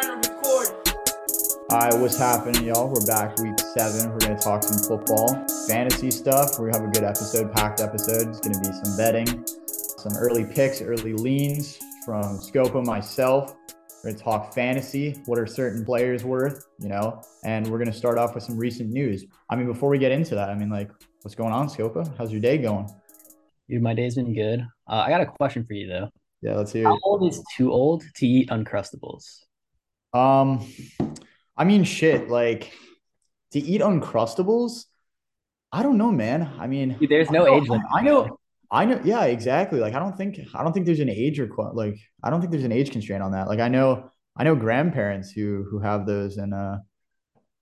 trying to record. All right, what's happening, y'all? We're back week seven. We're going to talk some football, fantasy stuff. We're going to have a good episode, packed episode. It's going to be some betting, some early picks, early leans from Scopa, myself. We're going to talk fantasy. What are certain players worth, you know? And we're going to start off with some recent news. I mean, before we get into that, I mean, like, what's going on, Scopa? How's your day going? Dude, my day's been good. Uh, I got a question for you though. Yeah, let's hear How it. old is too old to eat Uncrustables? Um, I mean, shit, like to eat Uncrustables, I don't know, man. I mean, Dude, there's no know- age limit. I know, I know. Yeah, exactly. Like, I don't think, I don't think there's an age requirement. Like, I don't think there's an age constraint on that. Like, I know, I know grandparents who who have those in uh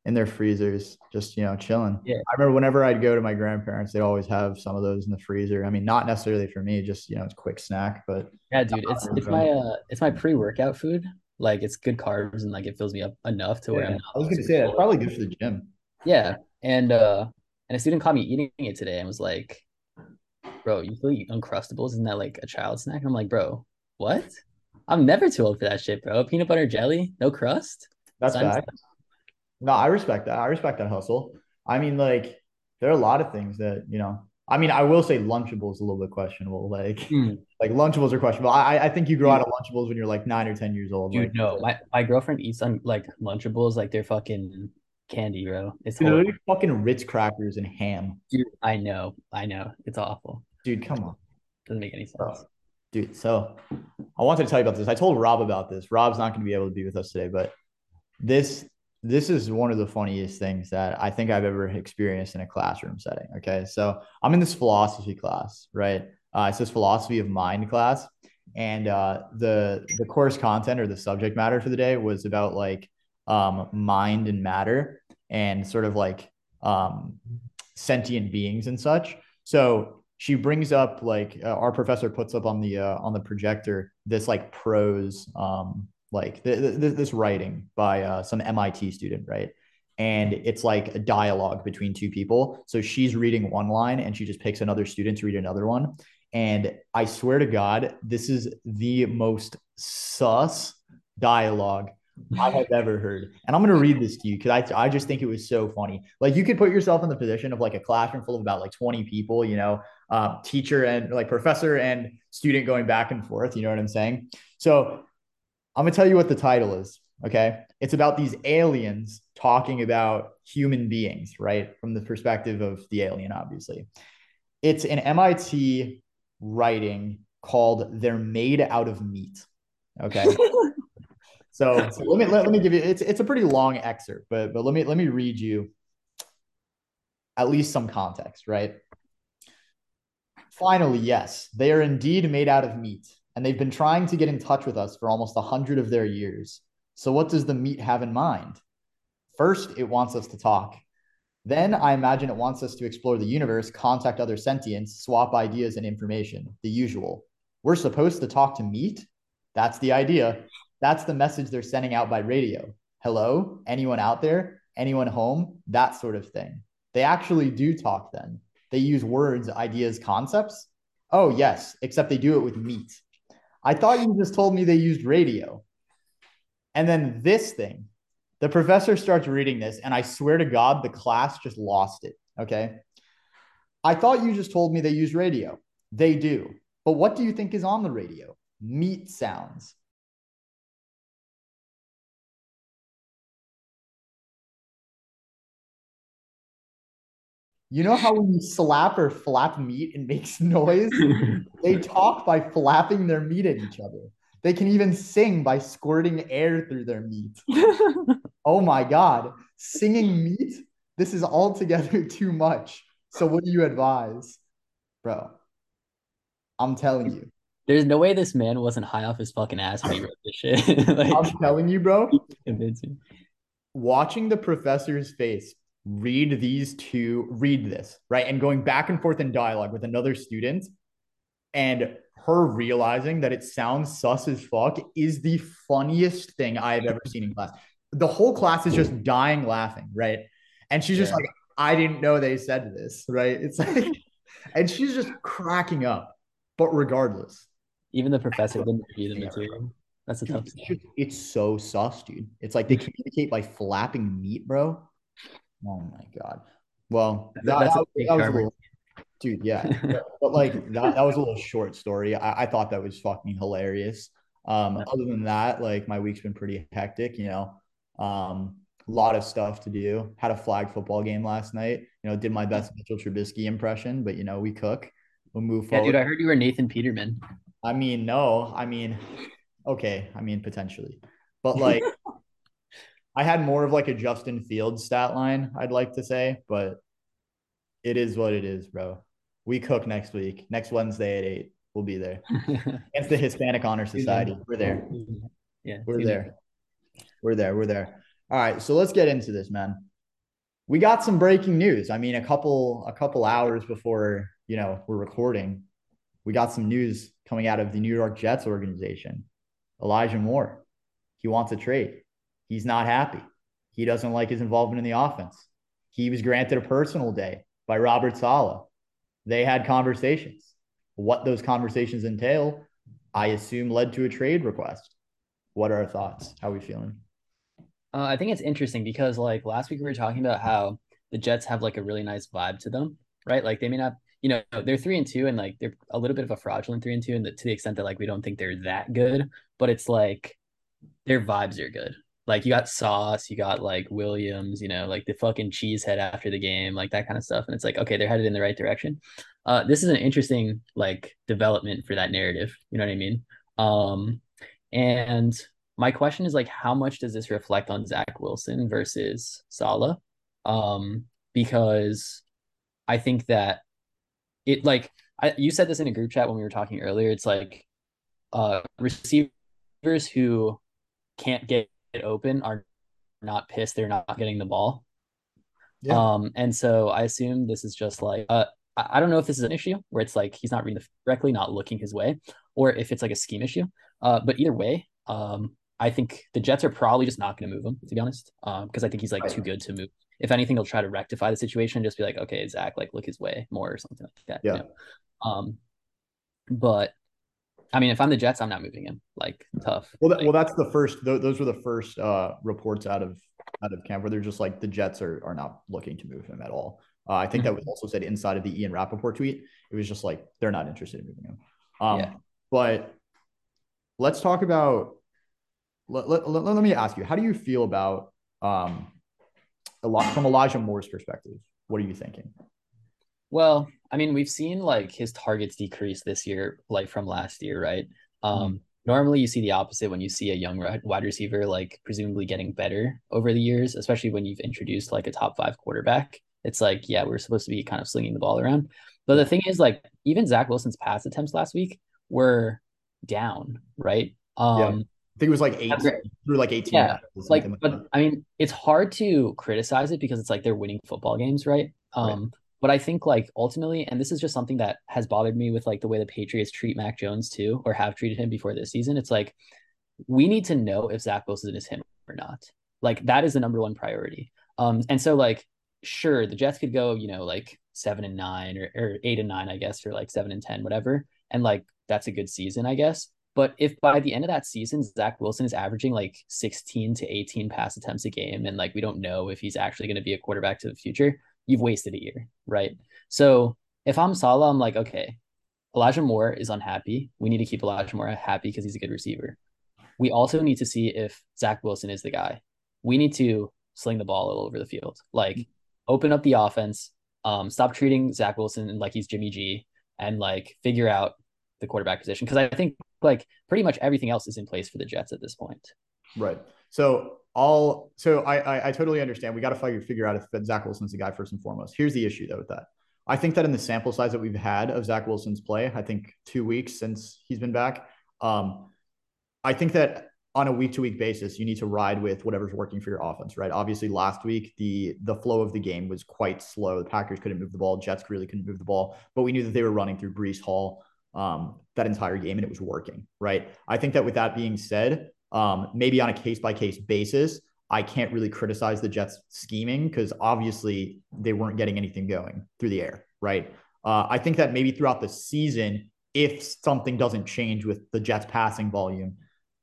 in their freezers, just you know, chilling. Yeah. I remember whenever I'd go to my grandparents, they'd always have some of those in the freezer. I mean, not necessarily for me, just you know, it's a quick snack, but Yeah, dude, it's it's my uh it's my pre-workout food. Like it's good carbs and like it fills me up enough to where I'm yeah, not I was gonna say that's probably good for the gym. Yeah, and uh and a student caught me eating it today and was like, "Bro, you feel eat Uncrustables? Isn't that like a child snack?" And I'm like, "Bro, what? I'm never too old for that shit, bro. Peanut butter jelly, no crust." That's fact. No, I respect that. I respect that hustle. I mean, like, there are a lot of things that, you know, I mean, I will say Lunchables is a little bit questionable. Like, Hmm. like Lunchables are questionable. I, I think you grow out of Lunchables when you're like nine or 10 years old. Dude, Like, no, my, my girlfriend eats on like Lunchables like they're fucking candy, bro. It's Dude, horrible. fucking Ritz crackers and ham. Dude, I know, I know. It's awful. Dude, come on. Doesn't make any sense. Dude, so I wanted to tell you about this. I told Rob about this. Rob's not going to be able to be with us today, but this this is one of the funniest things that I think I've ever experienced in a classroom setting. Okay, so I'm in this philosophy class, right? Uh, it's this philosophy of mind class, and uh, the the course content or the subject matter for the day was about like um, mind and matter and sort of like um, sentient beings and such. So she brings up like uh, our professor puts up on the uh, on the projector this like prose um like th- th- this writing by uh, some MIT student right and it's like a dialogue between two people so she's reading one line and she just picks another student to read another one and I swear to God this is the most sus dialogue I have ever heard. And I'm going to read this to you because I, I just think it was so funny. Like, you could put yourself in the position of like a classroom full of about like 20 people, you know, uh, teacher and like professor and student going back and forth. You know what I'm saying? So, I'm going to tell you what the title is. Okay. It's about these aliens talking about human beings, right? From the perspective of the alien, obviously. It's an MIT writing called They're Made Out of Meat. Okay. So, so let me let, let me give you it's it's a pretty long excerpt, but but let me let me read you at least some context, right? Finally, yes, they are indeed made out of meat, and they've been trying to get in touch with us for almost a hundred of their years. So, what does the meat have in mind? First, it wants us to talk. Then, I imagine it wants us to explore the universe, contact other sentients, swap ideas and information, the usual. We're supposed to talk to meat? That's the idea. That's the message they're sending out by radio. Hello? Anyone out there? Anyone home? That sort of thing. They actually do talk then. They use words, ideas, concepts. Oh, yes, except they do it with meat. I thought you just told me they used radio. And then this thing, the professor starts reading this, and I swear to God, the class just lost it. Okay. I thought you just told me they use radio. They do. But what do you think is on the radio? Meat sounds. You know how when you slap or flap meat, it makes noise? They talk by flapping their meat at each other. They can even sing by squirting air through their meat. Oh my God. Singing meat? This is altogether too much. So, what do you advise? Bro, I'm telling you. There's no way this man wasn't high off his fucking ass when he wrote this shit. I'm telling you, bro. convincing. watching the professor's face read these two read this right and going back and forth in dialogue with another student and her realizing that it sounds sus as fuck is the funniest thing i've ever seen in class the whole class is just dying laughing right and she's just Yeah. like i didn't know they said this right it's like and she's just cracking up but regardless Even the professor didn't review the material. That's a tough. It's, it's so sus, dude. It's like they communicate by flapping meat, bro. Oh my god. Well, that, that- that was a little, dude. Yeah, but like that, that was a little short story. I, I thought that was fucking hilarious. Um, other than that, like my week's been pretty hectic. You know, um, a lot of stuff to do. Had a flag football game last night. You know, did my best Mitchell Trubisky impression, but you know, we cook. We'll move Yeah, forward. dude, I heard you were Nathan Peterman. I mean, no, I mean, okay, I mean potentially, but like I had more of like a Justin Fields stat line, I'd like to say, but it is what it is, bro. We cook next week, next Wednesday at eight. We'll be there against the Hispanic Honor Society. We're there. yeah, We're there. We're there. We're there. All right, so let's get into this, man. We got some breaking news. I mean, a couple a couple hours before you know we're recording, we got some news coming out of the New York Jets organization. Elijah Moore, he wants a trade. He's not happy. He doesn't like his involvement in the offense. He was granted a personal day by Robert Saleh. They had conversations. What those conversations entail, I assume, led to a trade request. What are our thoughts? How are we feeling? Uh, I think it's interesting because like last week we were talking about how the Jets have like a really nice vibe to them, right? Like they may not, you know, they're three and two, and like they're a little bit of a fraudulent three and two, and to the extent that like we don't think they're that good, but it's like their vibes are good. Like you got Sauce, you got like Williams, you know, like the fucking cheesehead after the game, like that kind of stuff, and it's like okay, they're headed in the right direction. Uh, this is an interesting like development for that narrative. You know what I mean? Um, and my question is like, how much does this reflect on Zach Wilson versus Saleh? Um, because I think that it like I, you said this in a group chat when we were talking earlier. It's like uh, receivers who can't get open are not pissed they're not getting the ball. Yeah. Um, and so I assume this is just like uh, I don't know if this is an issue where it's like he's not reading the correctly, not looking his way, or if it's like a scheme issue. Uh, but either way, um, I think the Jets are probably just not going to move him, to be honest, um, because I think he's like too good to move. If anything, they'll try to rectify the situation and just be like, okay, Zach, like look his way more or something like that. you Yeah. know? Um, but I mean, if I'm the Jets, I'm not moving him. Like tough. Well, that, Like, well, that's the first. Th- those were the first uh, reports out of out of camp where they're just like the Jets are are not looking to move him at all. Uh, I think that was also said inside of the Ian Rapoport tweet. It was just like they're not interested in moving him. Um, Yeah. But let's talk about. Let, let, let, let me ask you, how do you feel about um, a lot from Elijah Moore's perspective? What are you thinking? Well, I mean, we've seen like his targets decrease this year, like from last year, right? Um, normally you see the opposite when you see a young wide receiver, like presumably getting better over the years, especially when you've introduced like a top five quarterback. It's like, yeah, we're supposed to be kind of slinging the ball around. But the thing is, like, even Zach Wilson's pass attempts last week were down, right? Um, Yeah. I think it was like eight through like 18. Yeah, like but that. i mean it's hard to criticize it because it's like they're winning football games right um but i think like ultimately and this is just something that has bothered me with like the way the patriots treat mac jones too or have treated him before this season it's like we need to know if zach wilson is him or not. Like that is the number one priority. Um and so like sure the jets could go you know like seven and nine or, or eight and nine i guess or like seven and ten whatever and like that's a good season i guess. But if by the end of that season, Zach Wilson is averaging like 16 to 18 pass attempts a game, and like we don't know if he's actually going to be a quarterback to the future, you've wasted a year, right? So if I'm Saleh, I'm like, okay, Elijah Moore is unhappy. We need to keep Elijah Moore happy because he's a good receiver. We also need to see if Zach Wilson is the guy. We need to sling the ball all over the field, like open up the offense, um, stop treating Zach Wilson like he's Jimmy G, and like figure out the quarterback position because I think like pretty much everything else is in place for the Jets at this point. Right. So all so I I, I totally understand. We got to figure figure out if Zach Wilson's the guy first and foremost. Here's the issue though with that. I think that in the sample size that we've had of Zach Wilson's play, I think two weeks since he's been back, um, I think that on a week to week basis, you need to ride with whatever's working for your offense, right? Obviously, last week the the flow of the game was quite slow. The Packers couldn't move the ball, Jets really couldn't move the ball, but we knew that they were running through Breece Hall um, that entire game and it was working, right? I think that with that being said, um, maybe on a case by case basis, I can't really criticize the Jets scheming because obviously they weren't getting anything going through the air, right? Uh, I think that maybe throughout the season, if something doesn't change with the Jets passing volume,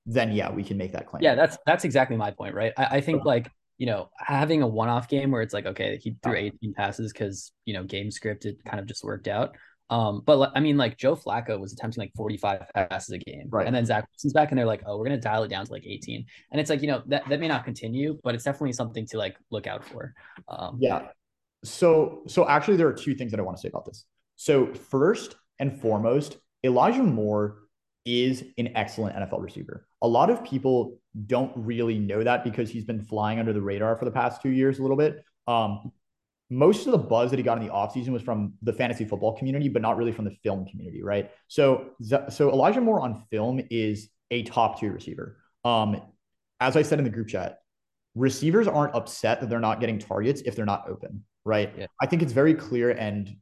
then yeah, we can make that claim. Yeah, that's that's exactly my point, right? I, I think like you know having a one-off game where it's like okay, he threw 18 passes because you know game script it kind of just worked out. Um, but I mean, like Joe Flacco was attempting like 45 passes a game, Right. and then Zach Wilson's back, and they're like, "Oh, we're gonna dial it down to like 18." And it's like, you know, that that may not continue, but it's definitely something to like look out for. Um, Yeah. So so actually there are two things that I want to say about this. So first and foremost, Elijah Moore is an excellent NFL receiver. A lot of people don't really know that because he's been flying under the radar for the past two years a little bit. Um, most of the buzz that he got in the offseason was from the fantasy football community, but not really from the film community, right? So so Elijah Moore on film is a top tier receiver. Um, as I said in the group chat, receivers aren't upset that they're not getting targets if they're not open, right? Yeah. I think it's very clear and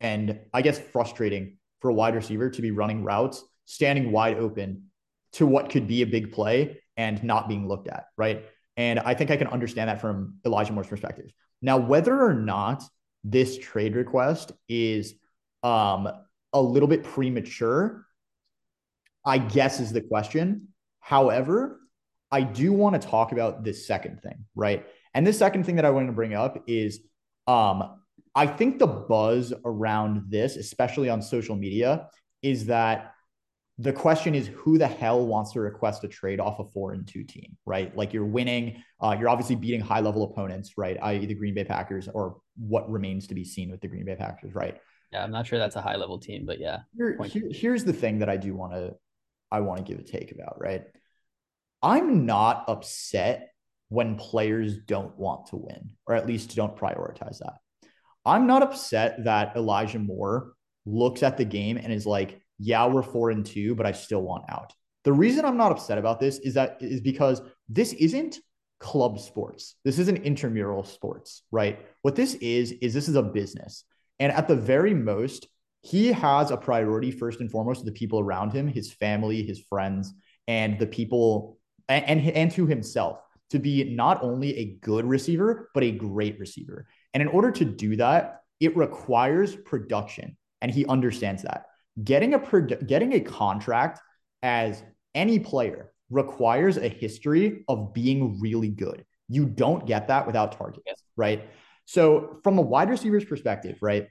and I guess frustrating for a wide receiver to be running routes, standing wide open to what could be a big play and not being looked at, right? And I think I can understand that from Elijah Moore's perspective. Now, whether or not this trade request is um, a little bit premature, I guess is the question. However, I do want to talk about this second thing, right? And this second thing that I want to bring up is um, I think the buzz around this, especially on social media, is that the question is who the hell wants to request a trade off a four and two team, right? Like you're winning, uh, you're obviously beating high level opponents, right? I.e., the Green Bay Packers, or what remains to be seen with the Green Bay Packers, right? yeah, I'm not sure that's a high level team, but yeah, Here, here- here's the thing that I do want to I want to give a take about, right? I'm not upset when players don't want to win, or at least don't prioritize that. I'm not upset that Elijah Moore looks at the game and is like, yeah, we're four and two, but I still want out. The reason I'm not upset about this is that is because this isn't club sports. This isn't intramural sports, right? What this is, is this is a business. And at the very most, he has a priority first and foremost to the people around him, his family, his friends, and the people and, and, and to himself to be not only a good receiver, but a great receiver. And in order to do that, it requires production. And he understands that. Getting a produ- getting a contract as any player requires a history of being really good. You don't get that without targets, Yes. right? So, from a wide receiver's perspective, right,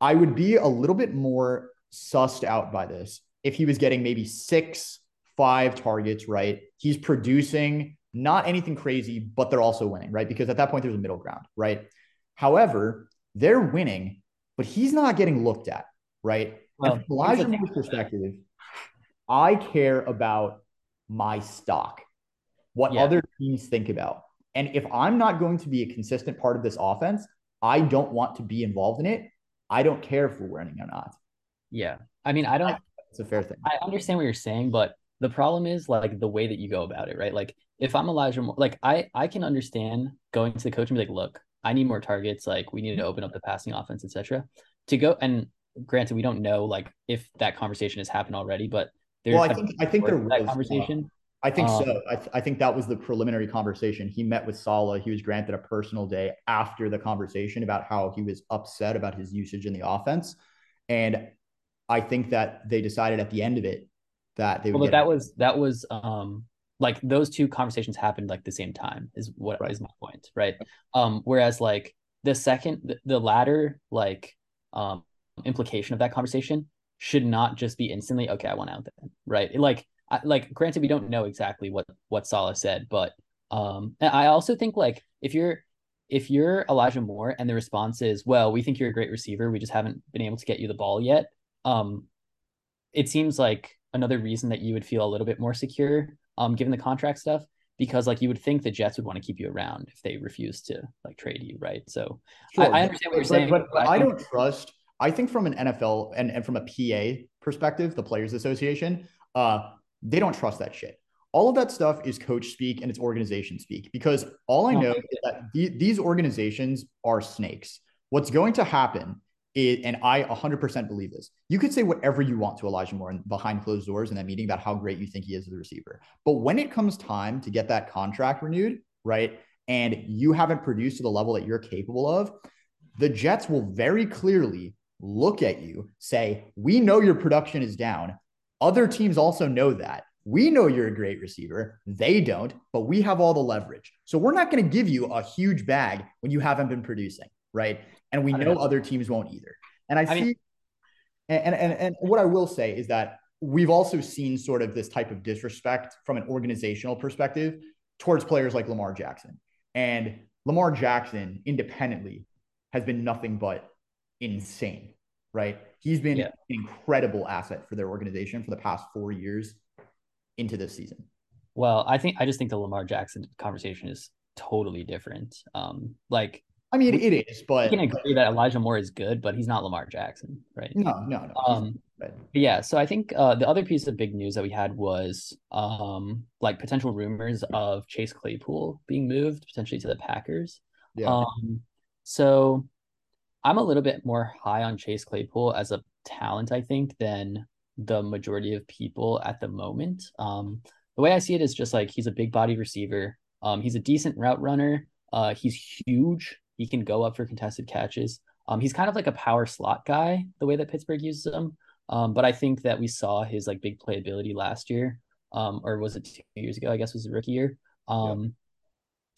I would be a little bit more sussed out by this if he was getting maybe six, five targets, right? He's producing not anything crazy, but they're also winning, right? Because at that point, there's a middle ground, right? However, they're winning, but he's not getting looked at, right? Well, from Elijah here's the thing Moore's perspective, I care about my stock, what Yeah. other teams think about. And if I'm not going to be a consistent part of this offense, I don't want to be involved in it. I don't care if we're winning or not. yeah. I mean, I don't. It's a fair thing. I understand what you're saying, but the problem is like the way that you go about it, right? Like if I'm Elijah Moore, like I I can understand going to the coach and be like, look, I need more targets. Like we need to open up the passing offense, etc. To go and granted, we don't know like if that conversation has happened already, but there's Well, I think I think there was that uh, conversation. I think Um, so. I, th- I think that was the preliminary conversation. He met with Saleh. He was granted a personal day after the conversation about how he was upset about his usage in the offense. And I think that they decided at the end of it that they would Well, that was that was um like those two conversations happened like the same time is what is Right. my point, right? Um, whereas like the second the, the latter like um implication of that conversation should not just be instantly okay, I want out then, right? Like I, like granted we don't know exactly what what Saleh said, but um I also think like if you're if you're Elijah Moore and the response is, well, we think you're a great receiver, we just haven't been able to get you the ball yet, um it seems like another reason that you would feel a little bit more secure, um, given the contract stuff, because like you would think the Jets would want to keep you around if they refuse to like trade you, right? So I, Sure, I understand what you're saying, but, but I, think- don't trust. I think from an NFL and, and from a PA perspective, the Players Association, uh, they don't trust that shit. All of that stuff is coach speak and it's organization speak because all I know is that the, these organizations are snakes. What's going to happen is, and I 100% believe this, you could say whatever you want to Elijah Moore in- behind closed doors in that meeting about how great you think he is as a receiver. But when it comes time to get that contract renewed, right, and you haven't produced to the level that you're capable of, the Jets will very clearly look at you, say, We know your production is down. Other teams also know that. we know you're a great receiver. They don't, but we have all the leverage. So we're not going to give you a huge bag when you haven't been producing, right? And we know, know, other teams won't either. And I, I see, mean, and, and, and what I will say is that we've also seen sort of this type of disrespect from an organizational perspective towards players like Lamar Jackson. And Lamar Jackson independently has been nothing but insane, right? He's been yeah. an incredible asset for their organization for the past four years into this season. Well, I think I just think the Lamar Jackson conversation is totally different. Um, like I mean, it is, but we can agree that Elijah Moore is good, but he's not Lamar Jackson, right? No, no, no. Um, yeah. So I think uh, the other piece of big news that we had was um, like potential rumors of Chase Claypool being moved potentially to the Packers. Yeah. Um, so I'm a little bit more high on Chase Claypool as a talent, I think, than the majority of people at the moment. Um, the way I see it is just like he's a big body receiver. Um, he's a decent route runner. Uh, he's huge. He can go up for contested catches. Um, he's kind of like a power slot guy, the way that Pittsburgh uses him. Um, but I think that we saw his like big playability last year, um, or was it two years ago? I guess was the rookie year. Um,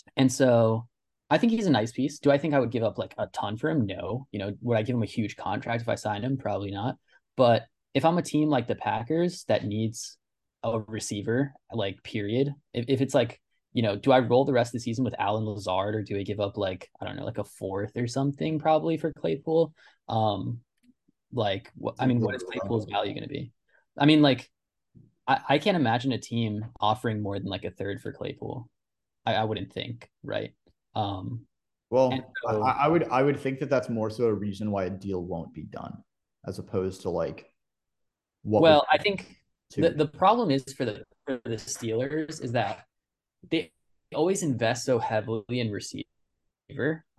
yeah. and so I think he's a nice piece. Do I think I would give up like a ton for him? No. You know, would I give him a huge contract if I signed him? Probably not. But if I'm a team like the Packers that needs a receiver, like period, if, if it's like you know, do I roll the rest of the season with Allen Lazard or do I give up like I don't know, like a fourth or something probably for Claypool? Um, like what I mean, what is Claypool's value going to be? I mean, like I, I can't imagine a team offering more than like a third for Claypool. I, I wouldn't think, right? Um, well, so, I, I would I would think that that's more so a reason why a deal won't be done, as opposed to like what. Well, I think the, the problem is for the for the Steelers is that they always invest so heavily in receiver.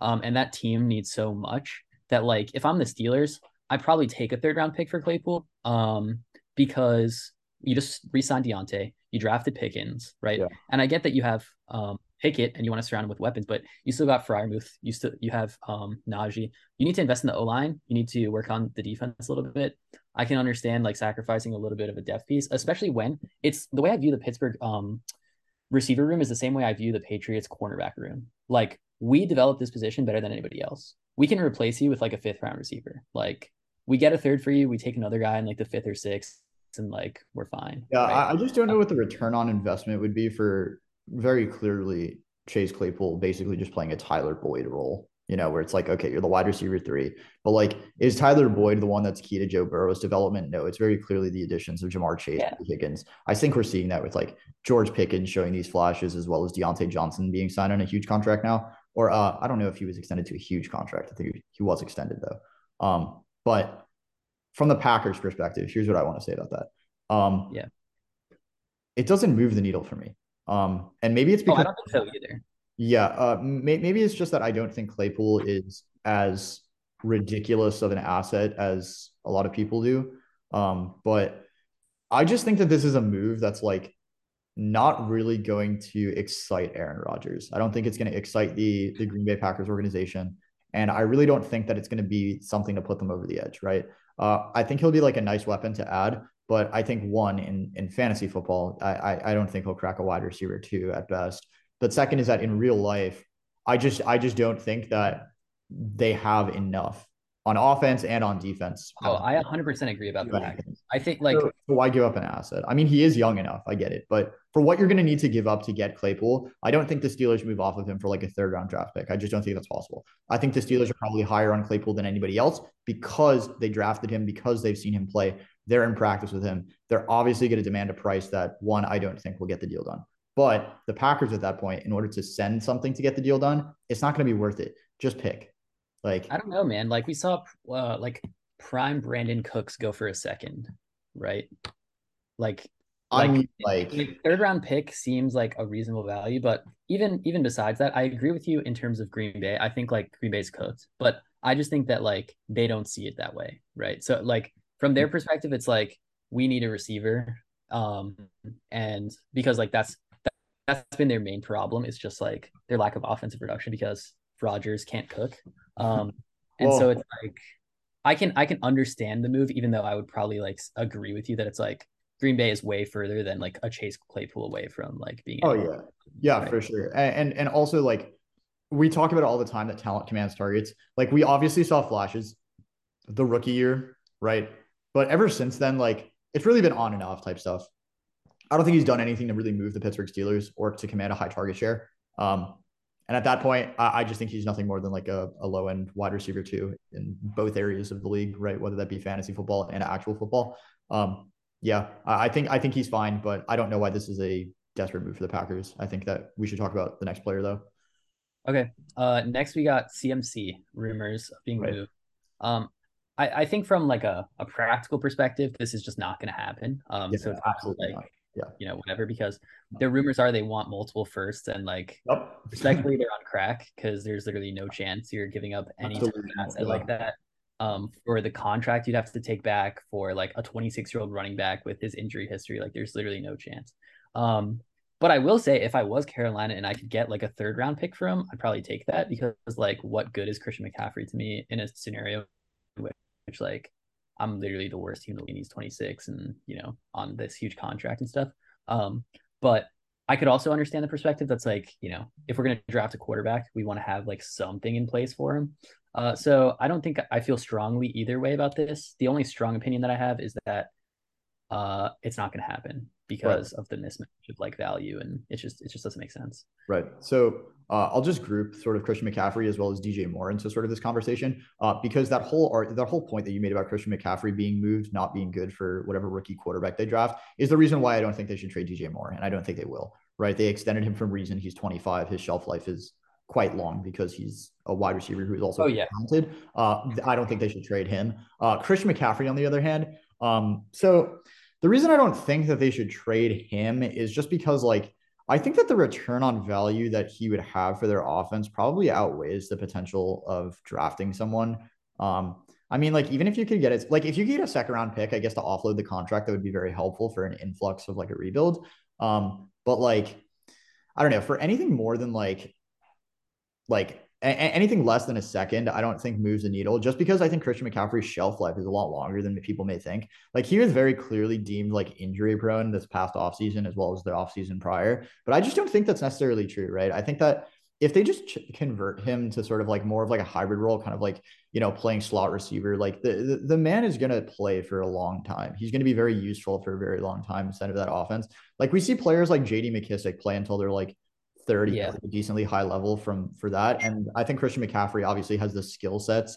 Um, and that team needs so much that like if I'm the Steelers, I probably take a third round pick for Claypool. Um, because you just re-signed Diontae, you drafted Pickens, right? Yeah. And I get that you have um Pickett and you want to surround him with weapons, but you still got Freiermuth, you still you have um Najee. You need to invest in the O line. You need to work on the defense a little bit. I can understand like sacrificing a little bit of a depth piece, especially when it's the way I view the Pittsburgh um receiver room is the same way I view the Patriots cornerback room. Like we develop this position better than anybody else. We can replace you with like a fifth round receiver. Like we get a third for you, we take another guy in like the fifth or sixth, and like we're fine. Yeah, right? I just don't know what the return on investment would be for very clearly Chase Claypool basically just playing a Tyler Boyd role you know, where it's like, okay, you're the wide receiver three. But like, is Tyler Boyd the one that's key to Joe Burrow's development? No, it's very clearly the additions of Ja'Marr Chase yeah. and Higgins. I think we're seeing that with like George Pickens showing these flashes as well as Diontae Johnson being signed on a huge contract now. Or uh, I don't know if he was extended to a huge contract. I think he was extended though. Um, but from the Packers perspective, here's what I want to say about that. Um, yeah. It doesn't move the needle for me. Um, and maybe it's because oh, I don't think so either. Yeah, uh, may- maybe it's just that I don't think Claypool is as ridiculous of an asset as a lot of people do. Um, but I just think that this is a move that's like not really going to excite Aaron Rodgers. I don't think it's going to excite the the Green Bay Packers organization, and I really don't think that it's going to be something to put them over the edge. Right? Uh, I think he'll be like a nice weapon to add, but I think one in in fantasy football, I I, I don't think he'll crack a wide receiver two at best. But second is that in real life, I just I just don't think that they have enough on offense and on defense. Oh, I 100% agree about that. I think like so, so why give up an asset? I mean, he is young enough. I get it, but for what you're going to need to give up to get Claypool, I don't think the Steelers move off of him for like a third round draft pick. I just don't think that's possible. I think the Steelers are probably higher on Claypool than anybody else because they drafted him because they've seen him play. They're in practice with him. They're obviously going to demand a price that one I don't think will get the deal done. But the Packers at that point, in order to send something to get the deal done, it's not going to be worth it. Just pick. Like I don't know, man. Like we saw, uh, like prime Brandin Cooks go for a second, right? Like, like, mean, like, like third round pick seems like a reasonable value, but even even besides that, I agree with you in terms of Green Bay. I think like Green Bay's cooked, but I just think that like they don't see it that way, right? So like from their perspective, it's like we need a receiver, um, and because like that's that's been their main problem. It's just like their lack of offensive production because Rodgers can't cook. Um, and Whoa. so it's like I can I can understand the move, even though I would probably like agree with you that it's like Green Bay is way further than like a Chase Claypool away from like being. Oh yeah, yeah, right? for sure. And, and and also like we talk about it all the time that talent commands targets. Like we obviously saw flashes the rookie year, right? But ever since then, like it's really been on and off type stuff. I don't think he's done anything to really move the Pittsburgh Steelers or to command a high target share. Um, and at that point, I, I, just think he's nothing more than like a, a low end wide receiver too in both areas of the league, right? Whether that be fantasy football and actual football. Um, yeah, I, I think I think he's fine, but I don't know why this is a desperate move for the Packers. I think that we should talk about the next player though. Okay. Uh, next we got CMC rumors being right. moved. Um, I, I think from like a, a practical perspective, this is just not going to happen. Um, yeah, so it's absolutely like, yeah, you know, whatever, because the rumors are they want multiple firsts and like, yep. respectfully, they're on crack because there's literally no chance you're giving up any asset like that. Um, for the contract you'd have to take back for like a 26 year old running back with his injury history, like there's literally no chance. Um, but I will say, if I was Carolina and I could get like a third round pick for him, I'd probably take that because like, what good is Christian McCaffrey to me in a scenario which like I'm literally the worst the league. He's 26 and you know on this huge contract and stuff. Um, but I could also understand the perspective that's like you know if we're gonna draft a quarterback, we want to have like something in place for him. Uh, so I don't think I feel strongly either way about this. The only strong opinion that I have is that uh, it's not gonna happen because right. of the mismatch of like value and it just it just doesn't make sense. Right. So uh, I'll just group sort of Christian McCaffrey as well as DJ Moore into sort of this conversation uh, because that whole art, that whole point that you made about Christian McCaffrey being moved, not being good for whatever rookie quarterback they draft, is the reason why I don't think they should trade DJ Moore, and I don't think they will. Right? They extended him from reason he's 25. His shelf life is quite long because he's a wide receiver who's also oh, yeah. talented. Uh, I don't think they should trade him. Uh, Christian McCaffrey, on the other hand, um, so the reason I don't think that they should trade him is just because like I think that the return on value that he would have for their offense probably outweighs the potential of drafting someone. Um, I mean, like even if you could get it, like if you get a second round pick, I guess to offload the contract, that would be very helpful for an influx of like a rebuild. Um, but like, I don't know, for anything more than like, like anything less than a second, I don't think moves the needle just because I think Christian McCaffrey's shelf life is a lot longer than people may think. Like he was very clearly deemed like injury prone this past offseason as well as the offseason prior. But I just don't think that's necessarily true, right? I think that if they just ch- convert him to sort of like more of like a hybrid role, kind of like, you know, playing slot receiver, like the, the, the man is going to play for a long time. He's going to be very useful for a very long time instead of that offense. Like we see players like JD McKissic play until they're like 30 yeah. a decently high level from for that. And I think Christian McCaffrey obviously has the skill sets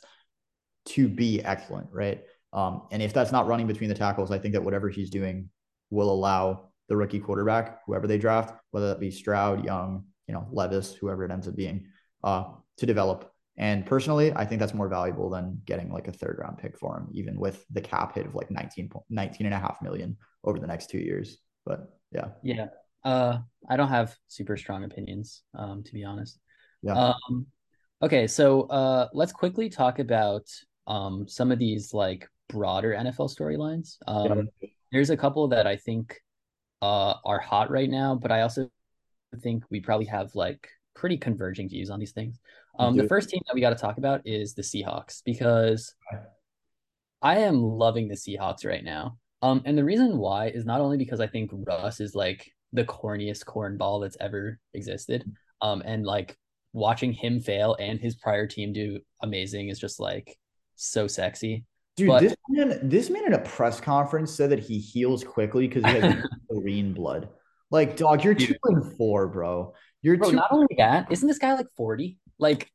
to be excellent, right? Um, and if that's not running between the tackles, I think that whatever he's doing will allow the rookie quarterback, whoever they draft, whether that be Stroud, Young, you know, Levis, whoever it ends up being, uh, to develop. And personally, I think that's more valuable than getting like a third round pick for him, even with the cap hit of like 19, 19 and a half million over the next two years. But yeah. Yeah. Uh, I don't have super strong opinions, um, to be honest. Yeah. Um, okay, so uh, let's quickly talk about um some of these like broader NFL storylines. Um, yeah. there's a couple that I think uh are hot right now, but I also think we probably have like pretty converging views on these things. Um, the first team that we got to talk about is the Seahawks because I am loving the Seahawks right now. Um, and the reason why is not only because I think Russ is like the corniest cornball that's ever existed. Um, and like watching him fail and his prior team do amazing is just like so sexy. Dude, but, this man, this man in a press conference said that he heals quickly because he has green blood. Like, dog, you're two and four, bro. You're bro, two. Not only that, isn't this guy like forty? Like,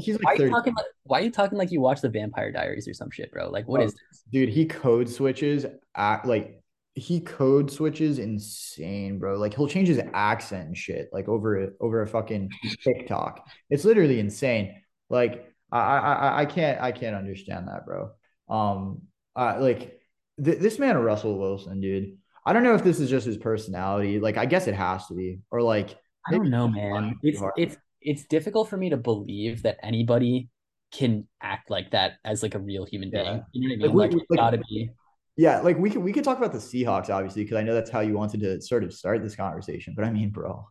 he's like why 30. are you talking? Like, why are you talking like you watch the Vampire Diaries or some shit, bro? Like, what bro, is this? Dude, he code switches at like he code switches insane, bro. Like he'll change his accent and shit, like over over a fucking TikTok. It's literally insane. Like I I I can't I can't understand that, bro. Um, uh, like th- this man Russell Wilson, dude. I don't know if this is just his personality. Like I guess it has to be, or like I don't know, man. It's it's it's difficult for me to believe that anybody can act like that as like a real human being. Yeah. You know what I mean? Like, like, like gotta be yeah, like we can we can talk about the Seahawks obviously because I know that's how you wanted to sort of start this conversation. But I mean, bro,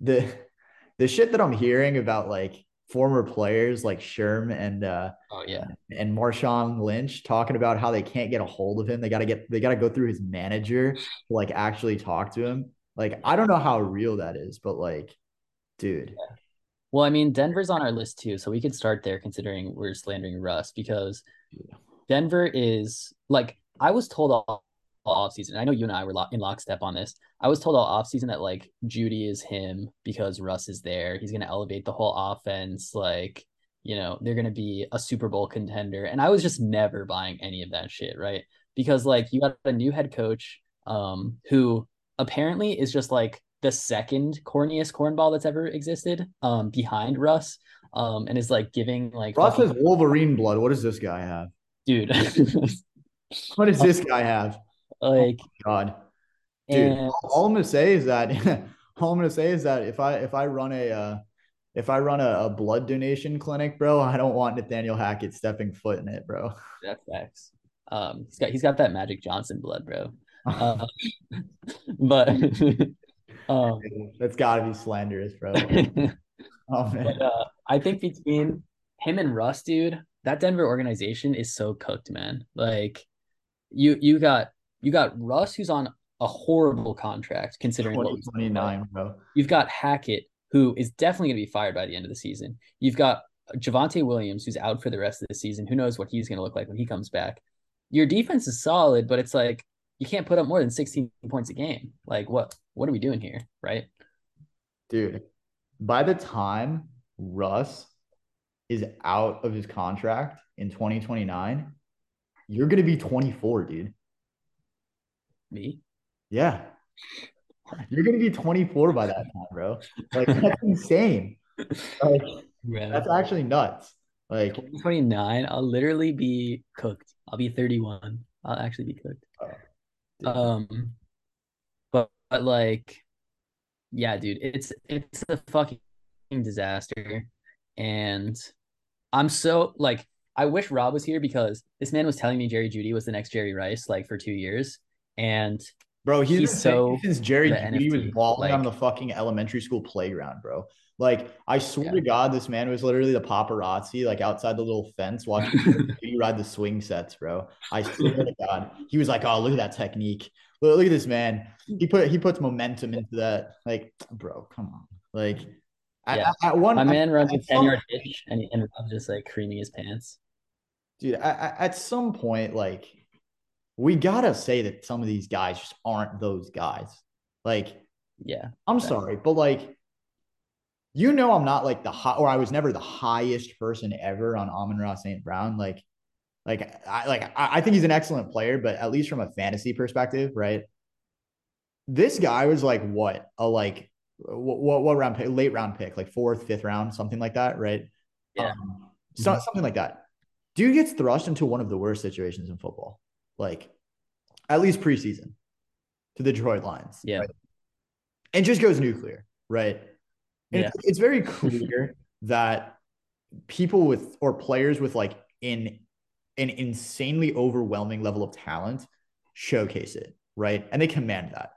the the shit that I'm hearing about like former players like Sherm and uh oh yeah and Marshawn Lynch talking about how they can't get a hold of him. They gotta get they gotta go through his manager to like actually talk to him. Like I don't know how real that is, but like, dude. Yeah. Well, I mean, Denver's on our list too, so we could start there considering we're slandering Russ because yeah. Denver is like I was told all, all offseason. I know you and I were in lockstep on this. I was told all offseason that like Jeudy is him because Russ is there. He's gonna elevate the whole offense. Like, you know, they're gonna be a Super Bowl contender. And I was just never buying any of that shit, right? Because like you got a new head coach um who apparently is just like the second corniest cornball that's ever existed um behind Russ. Um, and is like giving like Russ has Wolverine blood. What does this guy have? Dude. what does this guy have? Like oh God. Dude, and... all I'm gonna say is that all I'm gonna say is that if I if I run a uh, if I run a, a, blood donation clinic, bro, I don't want Nathaniel Hackett stepping foot in it, bro. That's facts. Um, he's got he's got that Magic Johnson blood, bro. Uh, but um, that's got to be slanderous, bro. oh man, but, uh, I think between him and Russ, dude, that Denver organization is so cooked, man. Like you you got you got Russ who's on a horrible contract considering what 29, bro. You've got Hackett who is definitely going to be fired by the end of the season. You've got Javonte Williams who's out for the rest of the season. Who knows what he's going to look like when he comes back. Your defense is solid, but it's like you can't put up more than 16 points a game. Like what what are we doing here, right? Dude, by the time Russ is out of his contract in 2029, you're going to be 24, dude. Me? Yeah. You're going to be 24 by that time, bro. Like, that's insane. Like, yeah. That's actually nuts. Like, 29, I'll literally be cooked. I'll be 31. I'll actually be cooked. Oh, um, but, but like, yeah, dude, it's it's a fucking disaster, and I'm so like I wish Rob was here because this man was telling me Jerry Jeudy was the next Jerry Rice like for two years. And bro, he's, he's so since Jerry Jeudy was balling like, on the fucking elementary school playground, bro. Like I swear yeah. to God, this man was literally the paparazzi, like outside the little fence watching you ride the swing sets, bro. I swear to God, he was like, "Oh, look at that technique! Look, look at this man. He put he puts momentum into that. Like, bro, come on, like." Yeah. At, at one, my man runs a ten yard hitch and, and I'm just like creaming his pants dude, at, at some point, like we gotta say that some of these guys just aren't those guys. Like, yeah, I'm sorry, but like, you know, I'm not like the high, or I was never the highest person ever on Amon-Ra St. Brown. Like, like I like I, I think he's an excellent player, but at least from a fantasy perspective, right? This guy was like what a like what what, what round pick, late round pick, like fourth, fifth round, something like that, right? Yeah, um, so, mm-hmm. something like that dude gets thrust into one of the worst situations in football, like at least preseason to the Detroit Lions. Yeah. Right? And just goes nuclear, right? And yeah. it's, it's very clear that people with or players with like in an insanely overwhelming level of talent showcase it, right? And they command that.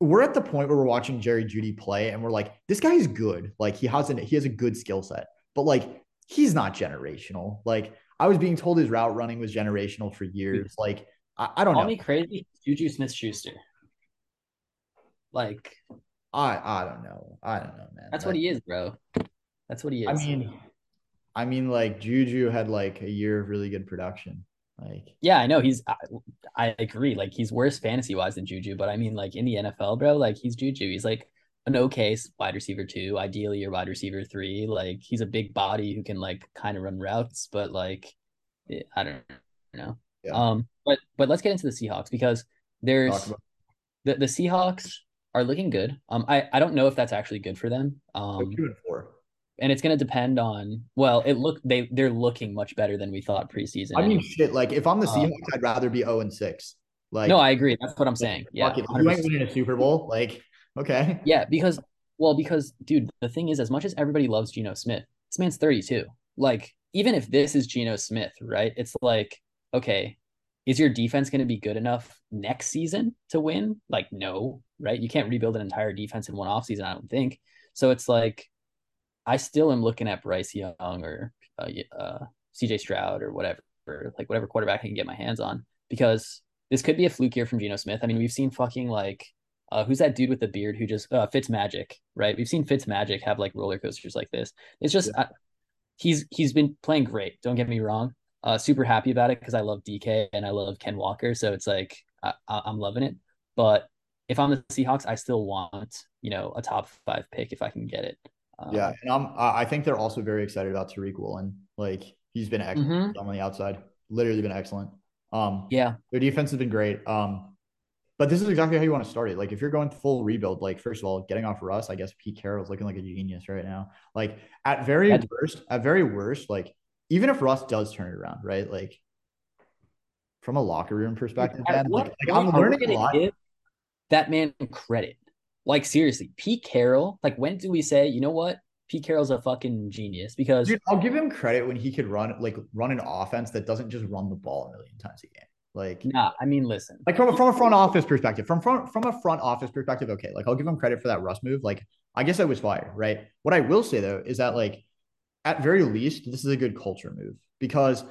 We're at the point where we're watching Jerry Jeudy play and we're like, this guy is good. Like he has an he has a good skill set, but like he's not generational. Like I was being told his route running was generational for years. Like, I, I don't Call know. me crazy, Juju Smith Schuster. Like, I I don't know. I don't know, man. That's what he is, bro. That's what he is. I mean, I mean, like Juju had like a year of really good production. Like, yeah, I know he's. I, I agree. Like, he's worse fantasy wise than Juju, but I mean, like in the NFL, bro, like he's Juju. He's like an okay wide receiver two, ideally your wide receiver three. Like he's a big body who can like kind of run routes, but like eh, I don't know. Yeah. Um, but but let's get into the Seahawks because there's the, the Seahawks are looking good. Um, I, I don't know if that's actually good for them. Um, two and four. And it's gonna depend on well, it look they they're looking much better than we thought preseason. I mean, shit. Like if I'm the um, Seahawks, um, I'd rather be zero oh and six. Like no, I agree. That's what I'm saying. Yeah, you ain't winning a Super Bowl, like Okay. Yeah, because well, because dude, the thing is, as much as everybody loves Geno Smith, this man's 32. Like, even if this is Geno Smith, right? It's like, okay, is your defense going to be good enough next season to win? Like, no, right? You can't rebuild an entire defense in one offseason, I don't think. So it's like, I still am looking at Bryce Young or uh, uh, CJ Stroud or whatever, like whatever quarterback I can get my hands on, because this could be a fluke year from Geno Smith. I mean, we've seen fucking like uh, who's that dude with the beard who just uh, Fitz Magic, right? We've seen Fitz Magic have like roller coasters like this. It's just yeah. uh, he's he's been playing great. Don't get me wrong. Uh, super happy about it because I love DK and I love Ken Walker, so it's like I, I'm loving it. But if I'm the Seahawks, I still want you know a top five pick if I can get it. Um, yeah, and I'm I think they're also very excited about Tariq Woolen. Like he's been excellent mm-hmm. on the outside, literally been excellent. Um, yeah, their defense has been great. Um, but this is exactly how you want to start it. Like if you're going full rebuild, like first of all, getting off Russ, I guess Pete Carroll's looking like a genius right now. Like at very That's- worst, at very worst, like even if Russ does turn it around, right? Like from a locker room perspective, man, like, like I'm learning a lot. that man credit. Like seriously, Pete Carroll. Like when do we say, you know what? Pete Carroll's a fucking genius because Dude, I'll give him credit when he could run like run an offense that doesn't just run the ball a million times a game. Like, nah, I mean, listen, like from a, from a front office perspective, from front from a front office perspective, okay, like I'll give him credit for that Russ move. Like, I guess I was fired, right? What I will say though is that like, at very least, this is a good culture move because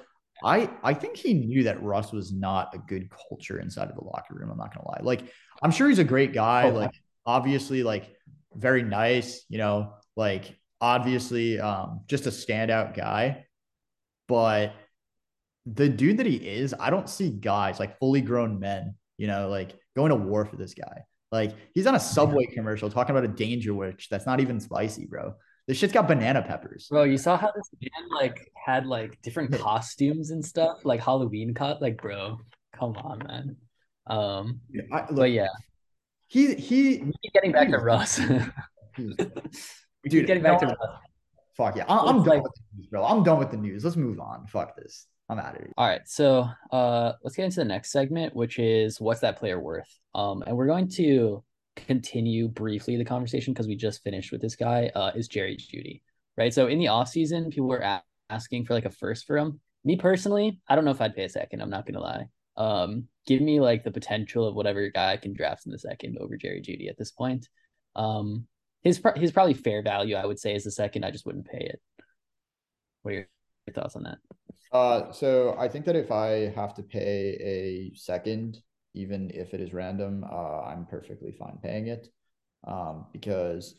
I I think he knew that Russ was not a good culture inside of the locker room. I'm not gonna lie. Like, I'm sure he's a great guy. Oh, like, obviously, like very nice. You know, like obviously, um, just a standout guy, but the dude that he is, I don't see guys like fully grown men, you know, like going to war for this guy. Like he's on a Subway commercial talking about a Dangerwich that's not even spicy, bro. This shit's got banana peppers. Bro, you saw how this man like had like different costumes and stuff, like Halloween cut. Like, bro, come on, man. Um, I, look, but yeah, he he. getting back to Russ. Dude, getting back no, to Russ. Fuck yeah, I, am done like, with the news, bro. I'm done with the news. Let's move on. Fuck this. I'm out of. All right. So uh let's get into the next segment, which is what's that player worth? Um, and we're going to continue briefly the conversation because we just finished with this guy, uh, is Jerry Jeudy. Right. So in the off season, people were a- asking for like a first for him. Me personally, I don't know if I'd pay a second, I'm not gonna lie. Um, give me like the potential of whatever guy I can draft in the second over Jerry Jeudy at this point. Um, his his probably fair value, I would say, is the second. I just wouldn't pay it. What are your, your thoughts on that? Uh, so I think that if I have to pay a second, even if it is random, uh, I'm perfectly fine paying it. Um, because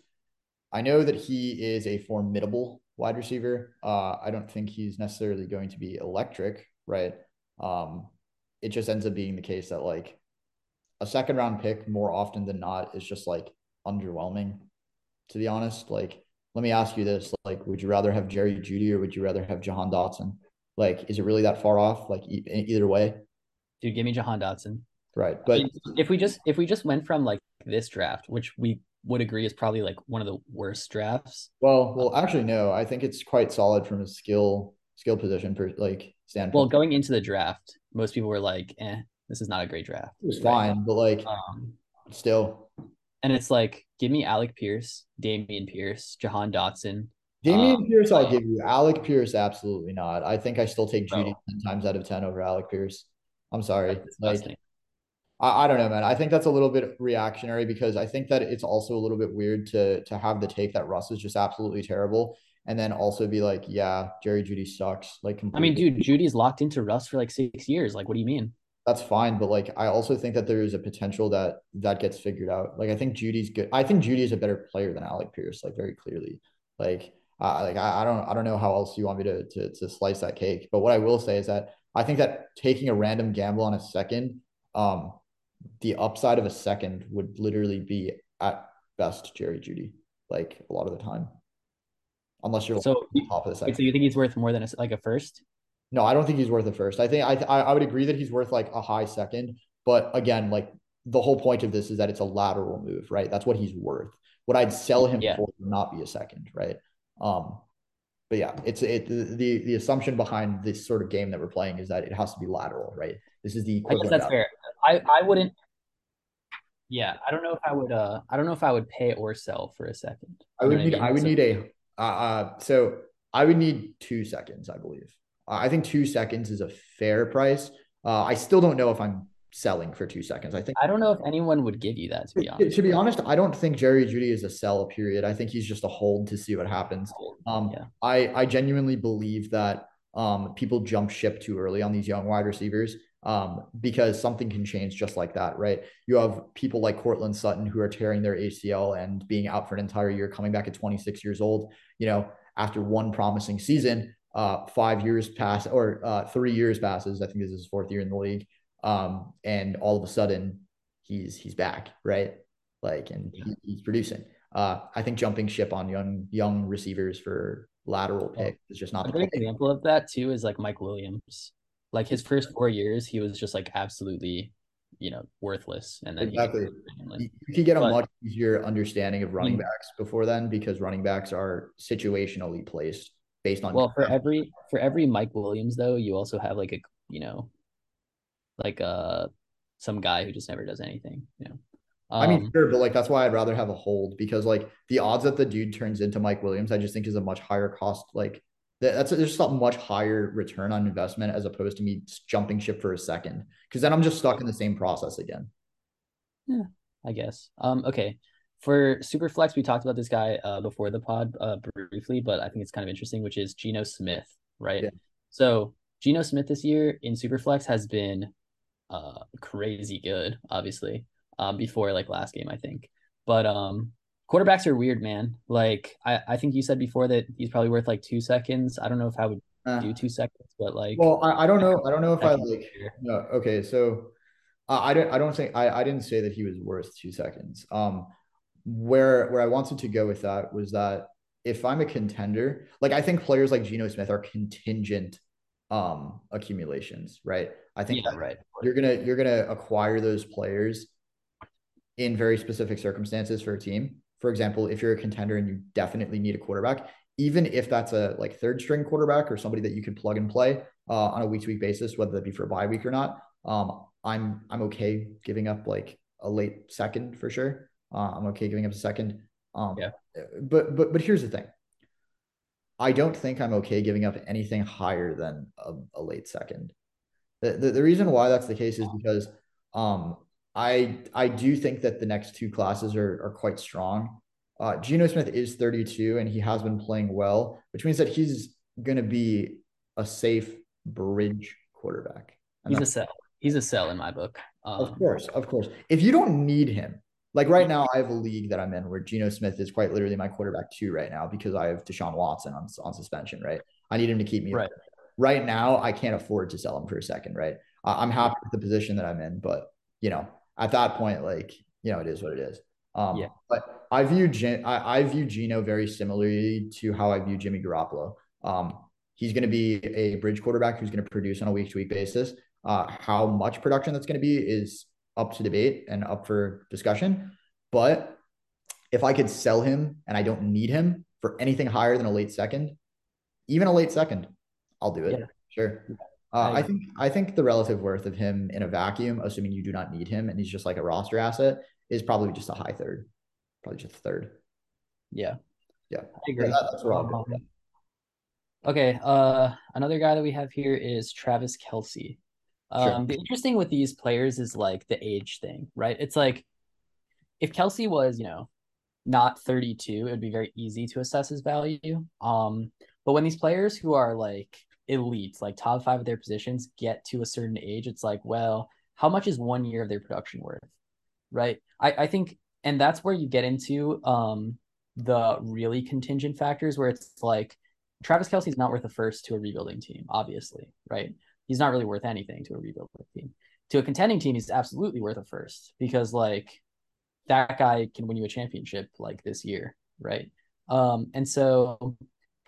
I know that he is a formidable wide receiver. Uh, I don't think he's necessarily going to be electric, right? Um, it just ends up being the case that like a second round pick more often than not is just like underwhelming, to be honest. Like, let me ask you this: like, would you rather have Jerry Jeudy or would you rather have Jahan Dotson? Like, is it really that far off? Like e- either way, dude, give me Jahan Dotson. Right, but I mean, if we just if we just went from like this draft, which we would agree is probably like one of the worst drafts. Well, well, actually, no. I think it's quite solid from a skill skill position per like standpoint. Well, going into the draft, most people were like, "Eh, this is not a great draft." It was right? fine, but like, um, still. And it's like, give me Alec Pierce, Dameon Pierce, Jahan Dotson, Dameon um, Pierce, I'll give you. Alec Pierce, absolutely not. I think I still take Jeudy 10 times out of 10 over Alec Pierce. I'm sorry. Like, I, I don't know, man. I think that's a little bit reactionary because I think that it's also a little bit weird to to have the take that Russ is just absolutely terrible and then also be like, yeah, Jerry Jeudy sucks. Like, completely. I mean, dude, Jeudy's locked into Russ for like six years. Like, what do you mean? That's fine, but like, I also think that there is a potential that that gets figured out. Like, I think Jeudy's good. I think Jeudy is a better player than Alec Pierce, like very clearly. Like, uh, like I, I, don't I don't know how else you want me to, to to slice that cake. But what I will say is that I think that taking a random gamble on a second, um, the upside of a second would literally be at best Jerry Jeudy, like a lot of the time, unless you're so top of the second. So you think he's worth more than a, like a first? No, I don't think he's worth a first. I think I I would agree that he's worth like a high second, but again, like the whole point of this is that it's a lateral move, right? That's what he's worth. What I'd sell him yeah. for would not be a second, right? Um, but yeah, it's it the the assumption behind this sort of game that we're playing is that it has to be lateral, right? This is the equivalent. I guess that's fair. I I wouldn't. Yeah, I don't know if I would. Uh, I don't know if I would pay or sell for a second. I would need. I, would so, need a. Uh, uh, so I would need two seconds. I believe. Uh, I think two seconds is a fair price. Uh, I still don't know if I'm selling for two seconds. I think I don't know if anyone would give you that to be honest. To be honest, I don't think Jerry Jeudy is a sell. Period. I think he's just a hold to see what happens. Um, yeah. I I genuinely believe that um people jump ship too early on these young wide receivers um, because something can change just like that, right? You have people like Courtland Sutton who are tearing their ACL and being out for an entire year, coming back at 26 years old. You know, after one promising season, uh, five years pass or uh, three years passes. I think this is his fourth year in the league, um, and all of a sudden he's he's back, right? Like, and he, he's producing. Uh, I think jumping ship on young young receivers for lateral pick is just not a good example of that too. Is like Mike Williams. Like his first four years, he was just like absolutely, you know, worthless. And then exactly, you can get a but, much easier understanding of running backs before then because running backs are situationally placed based on. Well, for every for every Mike Williams though, you also have like a you know, like uh some guy who just never does anything. You know. Um, I mean, um, sure, but like that's why I'd rather have a hold because like the odds that the dude turns into Mike Williams, I just think is a much higher cost. Like that's there's a much higher return on investment as opposed to me jumping ship for a second because then I'm just stuck in the same process again. Yeah, I guess. Um, okay. For Superflex, we talked about this guy uh, before the pod uh, briefly, but I think it's kind of interesting, which is Geno Smith, right? Yeah. So Geno Smith this year in Superflex has been uh, crazy good, obviously. Um, before like last game, I think. But um, quarterbacks are weird, man. Like I, I think you said before that he's probably worth like two seconds. I don't know if I would uh, do two seconds, but like well, I, I don't know. I don't know if I like no, okay, so uh, I don't I don't think I, I didn't say that he was worth two seconds. Um where where I wanted to go with that was that if I'm a contender, like I think players like Geno Smith are contingent um accumulations, right? I think yeah, right. You're gonna you're gonna acquire those players in very specific circumstances for a team for example, if you're a contender and you definitely need a quarterback, even if that's a like third string quarterback or somebody that you can plug and play uh, on a week to week basis, whether that be for a bye week or not, um, I'm I'm okay giving up like a late second for sure. Uh, I'm okay giving up a second. Um, yeah. But but but here's the thing. I don't think I'm okay giving up anything higher than a, a late second. The, the, the reason why that's the case is because um, I I do think that the next two classes are are quite strong. Uh, Geno Smith is 32 and he has been playing well, which means that he's going to be a safe bridge quarterback. And he's a sell. He's a sell in my book. Um, of course, of course. If you don't need him, like right now, I have a league that I'm in where Geno Smith is quite literally my quarterback two right now because I have Deshaun Watson on, on suspension. Right, I need him to keep me. Right. Right now, I can't afford to sell him for a second. Right, I'm happy with the position that I'm in, but you know, at that point, like, you know, it is what it is. Um, yeah. But I view Gen- I, I view Geno very similarly to how I view Jimmy Garoppolo. Um, he's going to be a bridge quarterback who's going to produce on a week to week basis. Uh, how much production that's going to be is up to debate and up for discussion. But if I could sell him and I don't need him for anything higher than a late second, even a late second, I'll do it. Yeah. Sure. Uh, I think I think the relative worth of him in a vacuum, assuming you do not need him and he's just like a roster asset, is probably just a high third, probably just third. Yeah, yeah, I agree. Yeah, that's um, Okay, uh, another guy that we have here is Travis Kelce. Um, sure. The interesting with these players is like the age thing, right? It's like if Kelce was, you know, not 32, it would be very easy to assess his value. Um, but when these players who are like elites, like top five of their positions, get to a certain age, it's like, well, how much is one year of their production worth? Right. I, I think, and that's where you get into um the really contingent factors where it's like Travis Kelce's not worth a first to a rebuilding team, obviously, right? He's not really worth anything to a rebuilding team. To a contending team, he's absolutely worth a first because like that guy can win you a championship like this year, right? Um, and so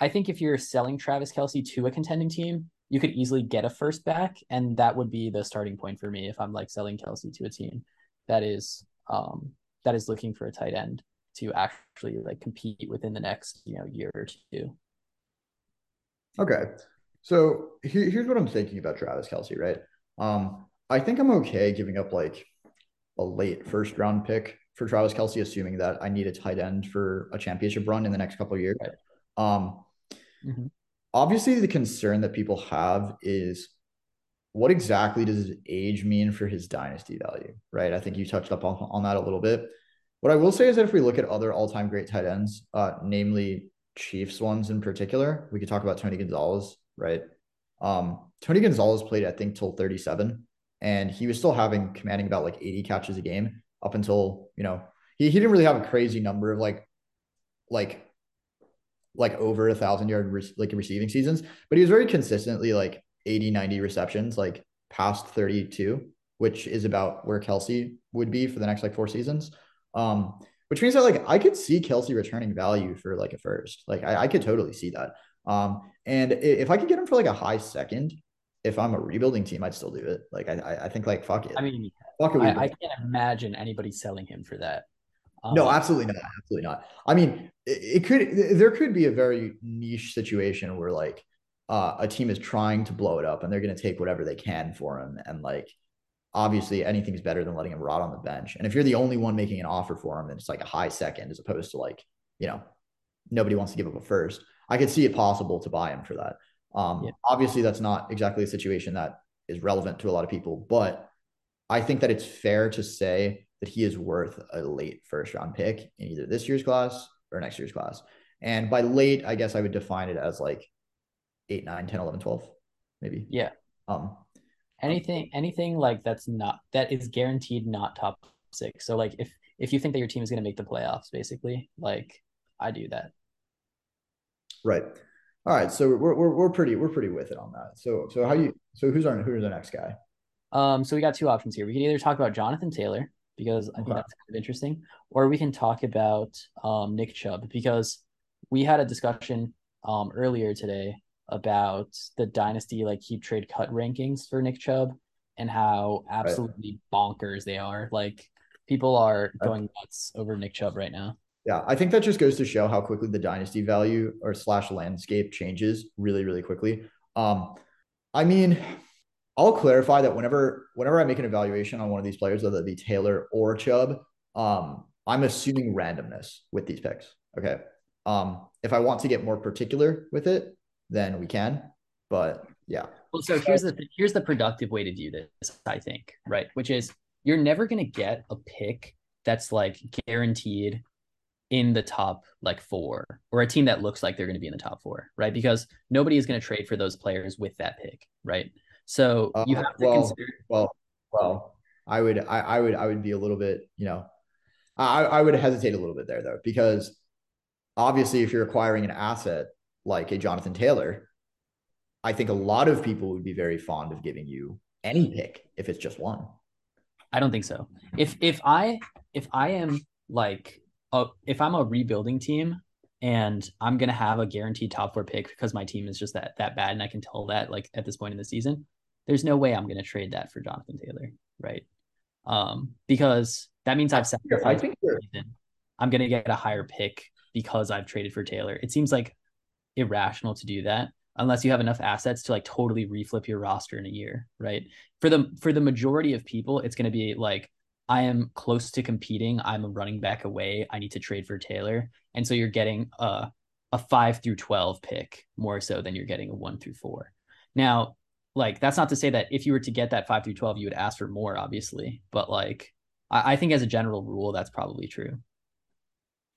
I think if you're selling Travis Kelce to a contending team, you could easily get a first back, and that would be the starting point for me if I'm like selling Kelce to a team that is um that is looking for a tight end to actually like compete within the next you know year or two. Okay, so here, here's what I'm thinking about Travis Kelce, Right, um, I think I'm okay giving up like a late first round pick for Travis Kelce, assuming that I need a tight end for a championship run in the next couple of years. Right. Um, mm-hmm. Obviously, the concern that people have is what exactly does his age mean for his dynasty value? Right. I think you touched up on, on that a little bit. What I will say is that if we look at other all-time great tight ends, uh, namely Chiefs ones in particular, we could talk about Tony Gonzalez, right? Um, Tony Gonzalez played, I think, till 37, and he was still having commanding about like 80 catches a game up until, you know, he, he didn't really have a crazy number of like like like over a thousand yard re- like receiving seasons, but he was very consistently like 80, 90 receptions, like past 32, which is about where Kelce would be for the next like four seasons. Um, which means that like I could see Kelce returning value for like a first. Like I, I could totally see that. Um, and if I could get him for like a high second, if I'm a rebuilding team, I'd still do it. Like I, I think like fuck it. I mean, fuck it. I, I can't imagine anybody selling him for that. Um, no, absolutely not. Absolutely not. I mean, it, it, could there could be a very niche situation where like uh, a team is trying to blow it up and they're going to take whatever they can for him and like obviously anything's better than letting him rot on the bench. And if you're the only one making an offer for him, then it's like a high second as opposed to like, you know, nobody wants to give up a first. I could see it possible to buy him for that. Um, yeah. Obviously, that's not exactly a situation that is relevant to a lot of people, but I think that it's fair to say that he is worth a late first round pick in either this year's class or next year's class. And by late, I guess I would define it as like 8, 9, 10, 11, 12, maybe. Yeah. Um, anything anything like that's not that is guaranteed not top six. So like if if you think that your team is going to make the playoffs, basically, like I do that. Right. All right. So we're, we're, we're pretty we're pretty with it on that. So so how you so who's our who's our next guy? Um. So we got two options here. We can either talk about Jonathan Taylor, because I think okay. that's kind of interesting. Or we can talk about um, Nick Chubb because we had a discussion um, earlier today about the dynasty like keep trade cut rankings for Nick Chubb and how absolutely right. bonkers they are. Like people are going nuts over Nick Chubb right now. Yeah, I think that just goes to show how quickly the dynasty value or slash landscape changes really, really quickly. Um, I mean, I'll clarify that whenever whenever I make an evaluation on one of these players, whether it be Taylor or Chubb, um, I'm assuming randomness with these picks. Okay. Um, if I want to get more particular with it, then we can. But yeah. Well, so here's the here's the productive way to view this, I think, right? Which is you're never gonna get a pick that's like guaranteed in the top like four or a team that looks like they're going to be in the top four, right? Because nobody is going to trade for those players with that pick, right? So uh, you have to well, consider. Well, well, I would, I, I would, I would be a little bit, you know, I, I would hesitate a little bit there though, because obviously, if you're acquiring an asset like a Jonathan Taylor, I think a lot of people would be very fond of giving you any pick if it's just one. I don't think so. If if I if I am like a, if I'm a rebuilding team and I'm gonna have a guaranteed top four pick because my team is just that that bad and I can tell that like at this point in the season, there's no way I'm going to trade that for Jonathan Taylor, right? Um, because that means I've sacrificed. I think I'm going to get a higher pick because I've traded for Taylor. It seems like irrational to do that unless you have enough assets to like totally reflip your roster in a year, right? For the for the majority of people, it's going to be like I am close to competing. I'm a running back away. I need to trade for Taylor, and so you're getting a a five through twelve pick more so than you're getting a one through four. Now, like that's not to say that if you were to get that five through 12 you would ask for more obviously but like i, I think as a general rule that's probably true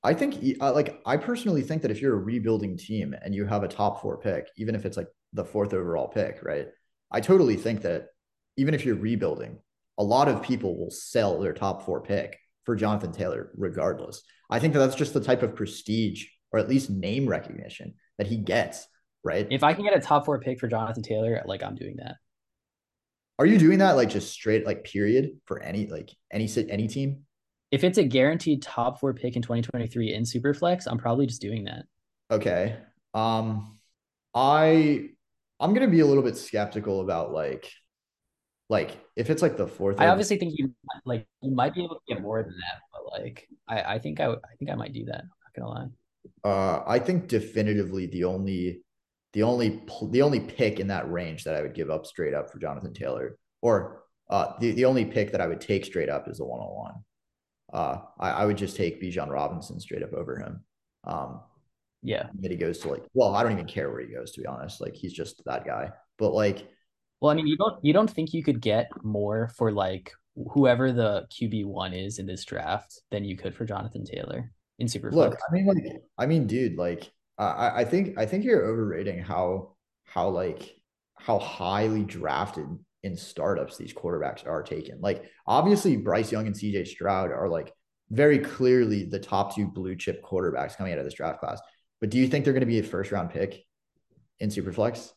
i think uh, like i personally think that if you're a rebuilding team and you have a top four pick even if it's like the fourth overall pick right i totally think that even if you're rebuilding a lot of people will sell their top four pick for jonathan taylor regardless i think that that's just the type of prestige or at least name recognition that he gets right? If I can get a top four pick for Jonathan Taylor, like I'm doing that. Are you doing that like just straight like period for any like any any team? If it's a guaranteed top four pick in 2023 in Superflex, I'm probably just doing that. Okay. Um I I'm gonna be a little bit skeptical about like like if it's like the fourth. I obviously think you like you might be able to get more than that, but like I I think I I think I might do that. I'm not gonna lie. Uh, I think definitively the only the only the only pick in that range that I would give up straight up for Jonathan Taylor, or uh, the the only pick that I would take straight up is the one on one. Uh, I, I would just take Bijan Robinson straight up over him. Um, yeah, that he goes to like, well, I don't even care where he goes to be honest. Like he's just that guy. But like, Well, I mean, you don't you don't think you could get more for like whoever the QB one is in this draft than you could for Jonathan Taylor in Superflex? Look, I mean, like, I mean, dude, like, I I think I think you're overrating how how like how highly drafted in startups these quarterbacks are taken. Like, obviously, Bryce Young and CJ Stroud are like very clearly the top two blue chip quarterbacks coming out of this draft class. But do you think they're going to be a first round pick in Superflex?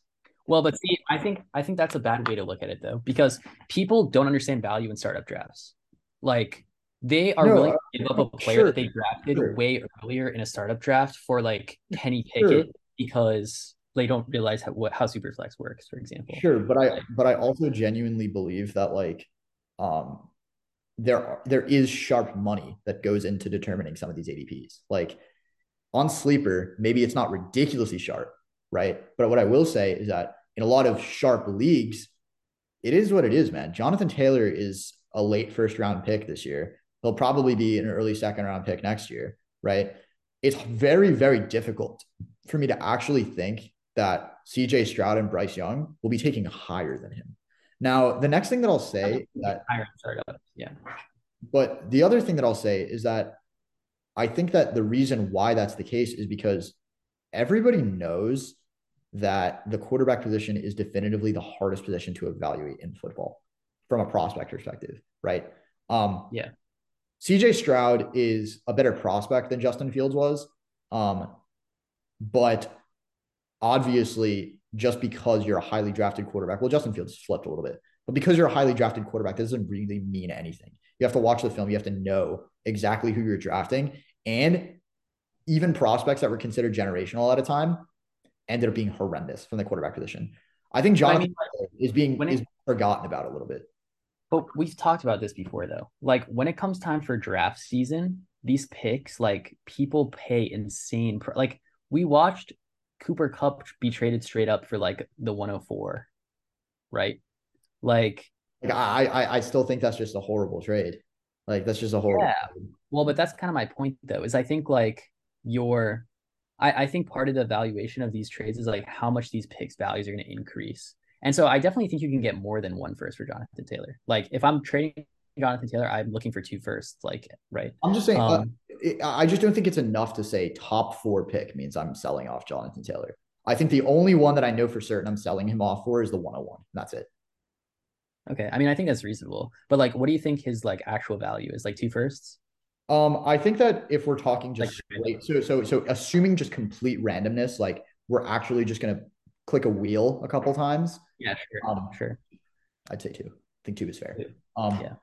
Well, but see, I think I think that's a bad way to look at it though, because people don't understand value in startup drafts. Like they are no, willing to give up a player sure, that they drafted sure. way earlier in a startup draft for like Kenny Pickett sure. because they don't realize how what, how Superflex works, for example. Sure, but I but I also genuinely believe that like um there there is sharp money that goes into determining some of these ADPs. Like on sleeper, maybe it's not ridiculously sharp, right? But what I will say is that in a lot of sharp leagues, it is what it is, man. Jonathan Taylor is a late first round pick this year. He'll probably be an early second round pick next year, right? It's very, very difficult for me to actually think that CJ Stroud and Bryce Young will be taking higher than him. Now, the next thing that I'll say that higher startups, yeah. But the other thing that I'll say is that I think that the reason why that's the case is because everybody knows that the quarterback position is definitively the hardest position to evaluate in football from a prospect perspective, right? Um, yeah. CJ Stroud is a better prospect than Justin Fields was. Um, but obviously, just because you're a highly drafted quarterback, well, Justin Fields flipped a little bit, but because you're a highly drafted quarterback, that doesn't really mean anything. You have to watch the film, you have to know exactly who you're drafting. And even prospects that were considered generational at a time ended up being horrendous from the quarterback position. I think Jonathan I mean, is being is forgotten about a little bit. But we've talked about this before though. Like when it comes time for draft season, these picks, like people pay insane pr- like we watched Cooper Kupp be traded straight up for like the 104. Right? Like, like I, I I still think that's just a horrible trade. Like that's just a horrible Yeah. Trade. Well, but that's kind of my point though, is I think like your I, I think part of the valuation of these trades is like how much these picks values are going to increase. And so I definitely think you can get more than one first for Jonathan Taylor. Like if I'm trading Jonathan Taylor, I'm looking for two firsts. Like right. I'm just saying. Uh, um, uh, I just don't think it's enough to say top four pick means I'm selling off Jonathan Taylor. I think the only one that I know for certain I'm selling him off for is the 101. That's it. Okay. I mean, I think that's reasonable. But like, what do you think his like actual value is? Like two firsts? Um, I think that if we're talking just like, so so so assuming just complete randomness, like we're actually just gonna click a wheel a couple times. Yeah, sure. Um, sure. I'd say two. I think two is fair. Two. Um, yeah.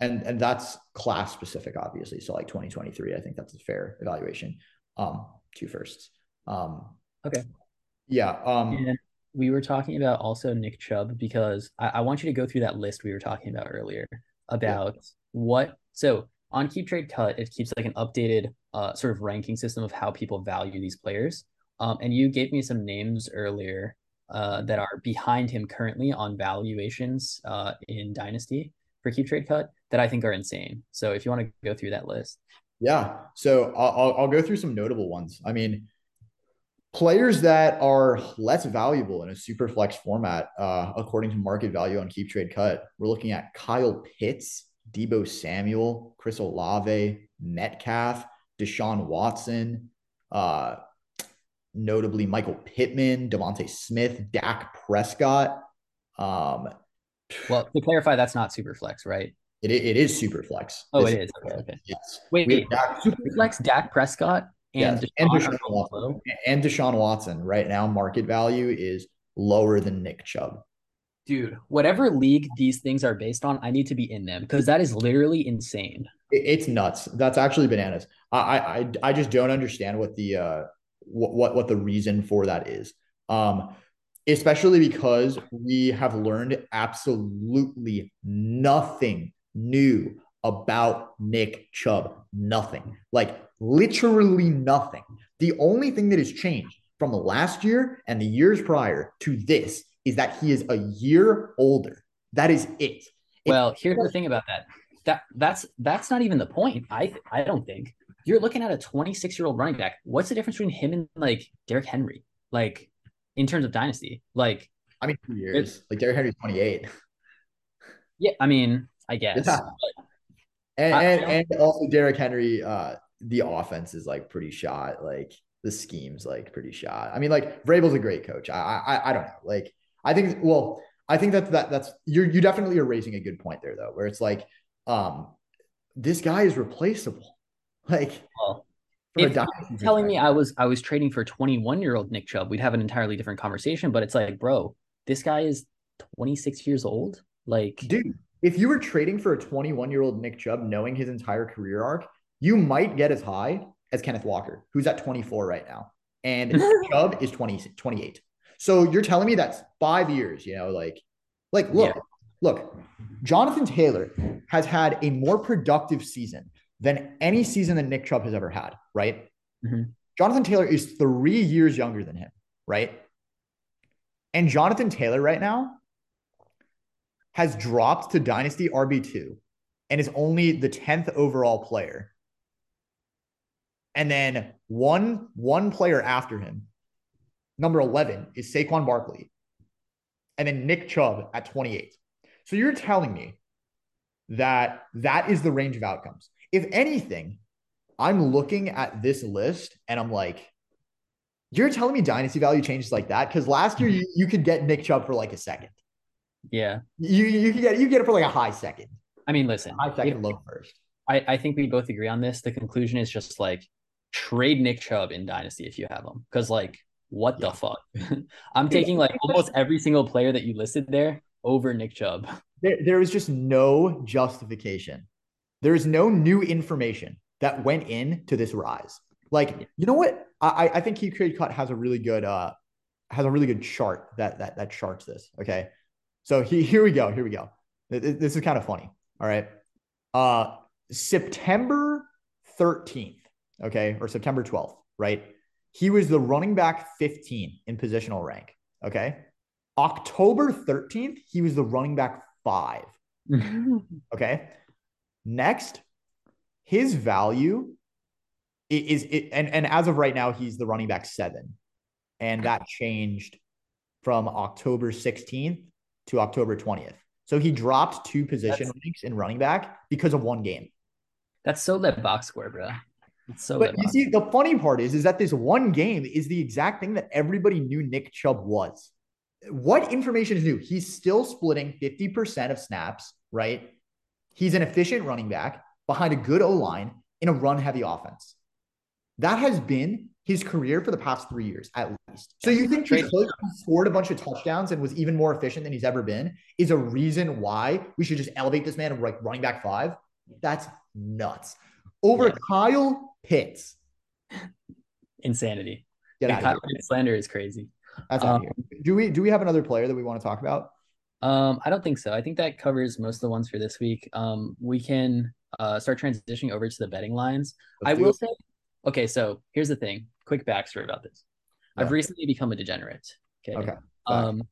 And and that's class specific, obviously. So like 2023, I think that's a fair evaluation. Um, two firsts. Um, okay. Yeah. Um, and we were talking about also Nick Chubb because I, I want you to go through that list we were talking about earlier about yeah. what so on Keep Trade Cut, it keeps like an updated uh, sort of ranking system of how people value these players. Um, and you gave me some names earlier uh, that are behind him currently on valuations uh, in Dynasty for Keep Trade Cut that I think are insane. So if you want to go through that list. Yeah. So I'll, I'll go through some notable ones. I mean, players that are less valuable in a super flex format, uh, according to market value on Keep Trade Cut, we're looking at Kyle Pitts, Deebo Samuel, Chris Olave, Metcalf, Deshaun Watson, uh, notably Michael Pittman, DeVonta Smith, Dak Prescott. Um, well, to clarify, that's not super flex, right? It, it is super flex. Oh, this it is. Okay, okay. Yes. Wait, wait. Dak, super flex, Dak Prescott and, yes. Deshaun and, Deshaun Watson, and Deshaun Watson right now, market value is lower than Nick Chubb dude, whatever league these things are based on, I need to be in them because that is literally insane. It's nuts. That's actually bananas. I I I just don't understand what the uh what what, what the reason for that is. Um, especially because we have learned absolutely nothing new about Nick Chubb. Nothing. Like literally nothing. The only thing that has changed from last year and the years prior to this is that he is a year older. That is it. Well, here's the thing about that. That that's that's not even the point. I I don't think you're looking at a 26 year old running back. What's the difference between him and like Derrick Henry? Like in terms of dynasty, like I mean, two years. Like Derrick Henry's 28. Yeah, I mean, I guess. Yeah. And, I- and and also Derrick Henry, uh, the offense is like pretty shot. Like the scheme's like pretty shot. I mean, like Vrabel's a great coach. I I I don't know. Like I think well, I think that that that's you're you definitely are raising a good point there though, where it's like, um, this guy is replaceable. Like Well, telling me. I was I was trading for 21 year old Nick Chubb, we'd have an entirely different conversation. But it's like, bro, this guy is 26 years old. Like, dude, if you were trading for a 21 year old Nick Chubb, knowing his entire career arc, you might get as high as Kenneth Walker, who's at 24 right now. And Chubb is 20, 28. So you're telling me that's five years, you know, like, like look, Yeah. look, Jonathan Taylor has had a more productive season than any season that Nick Chubb has ever had, right? Mhm. Jonathan Taylor is three years younger than him, right? And Jonathan Taylor right now has dropped to Dynasty RB2 and is only the 10th overall player. And then one one player after him, number 11, is Saquon Barkley. And then Nick Chubb at 28. So you're telling me that that is the range of outcomes. If anything, I'm looking at this list and I'm like, you're telling me dynasty value changes like that? Because last year mm-hmm. you, you could get Nick Chubb for like a second. yeah. You you could get you get it for like a high second, I mean, listen, high second, if- low first. I, I think we both agree on this. The conclusion is just like trade Nick Chubb in Dynasty if you have him. Because like, what the fuck? I'm taking like almost every single player that you listed there over Nick Chubb. There, there is just no justification. There is no new information that went into this rise. Like, you know what? I I think Keep Trade Cut has a really good uh has a really good chart that that that charts this. Okay. So he, here we go. Here we go. Th- th- This is kind of funny. All right. Uh September 13th, okay, or September 12th, right? He was the running back 15 in positional rank. Okay. October 13th, he was the running back five. Okay. Next, his value is it, and, and as of right now, he's the running back seven. And that changed from October 16th to October 20th. So he dropped two position That's- ranks in running back because of one game. That's so that box score, bro. It's so But you see, the funny part is, is that this one game is the exact thing that everybody knew Nick Chubb was. What information is new? He's still splitting 50% of snaps, right? He's an efficient running back behind a good O line in a run heavy offense. That has been his career for the past three years, at least. So you think he scored a bunch of touchdowns and was even more efficient than he's ever been is a reason why we should just elevate this man like running back five? That's nuts. Over Yeah. Kyle Pitts. Insanity. Get out Kyle. Pitts slander is crazy. That's out Um, here. Do we do we have another player that we want to talk about? Um, I don't think so. I think that covers most of the ones for this week. Um, we can uh start transitioning over to the betting lines. Let's I will it. say, okay, so here's the thing. Quick backstory about this. I've recently become a degenerate. Okay. Okay. Um,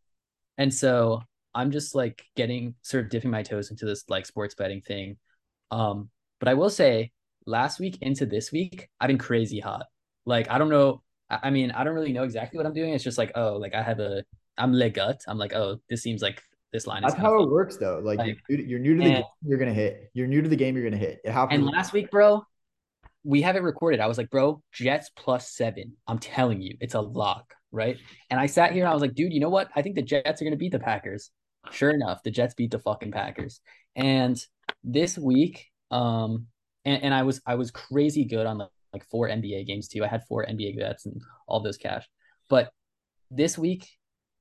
and so I'm just like getting sort of dipping my toes into this like sports betting thing. Um, but I will say last week into this week, I've been crazy hot. Like I don't know. I, mean, I don't really know exactly what I'm doing. It's just like, oh, like I have a I'm le gut. I'm like, oh, this seems like this line That's how it works, though. Like, Like, you're, new- you're new to the and- game, you're gonna hit. You're new to the game, you're gonna hit. It happens. And last week, bro, we have it recorded. I was like, bro, Jets plus seven. I'm telling you, it's a lock, right? And I sat here and I was like, dude, you know what? I think the Jets are gonna beat the Packers. Sure enough, the Jets beat the fucking Packers. And this week, um, and, and I was I was crazy good on the like four NBA games too. I had four NBA bets and all those cash. But this week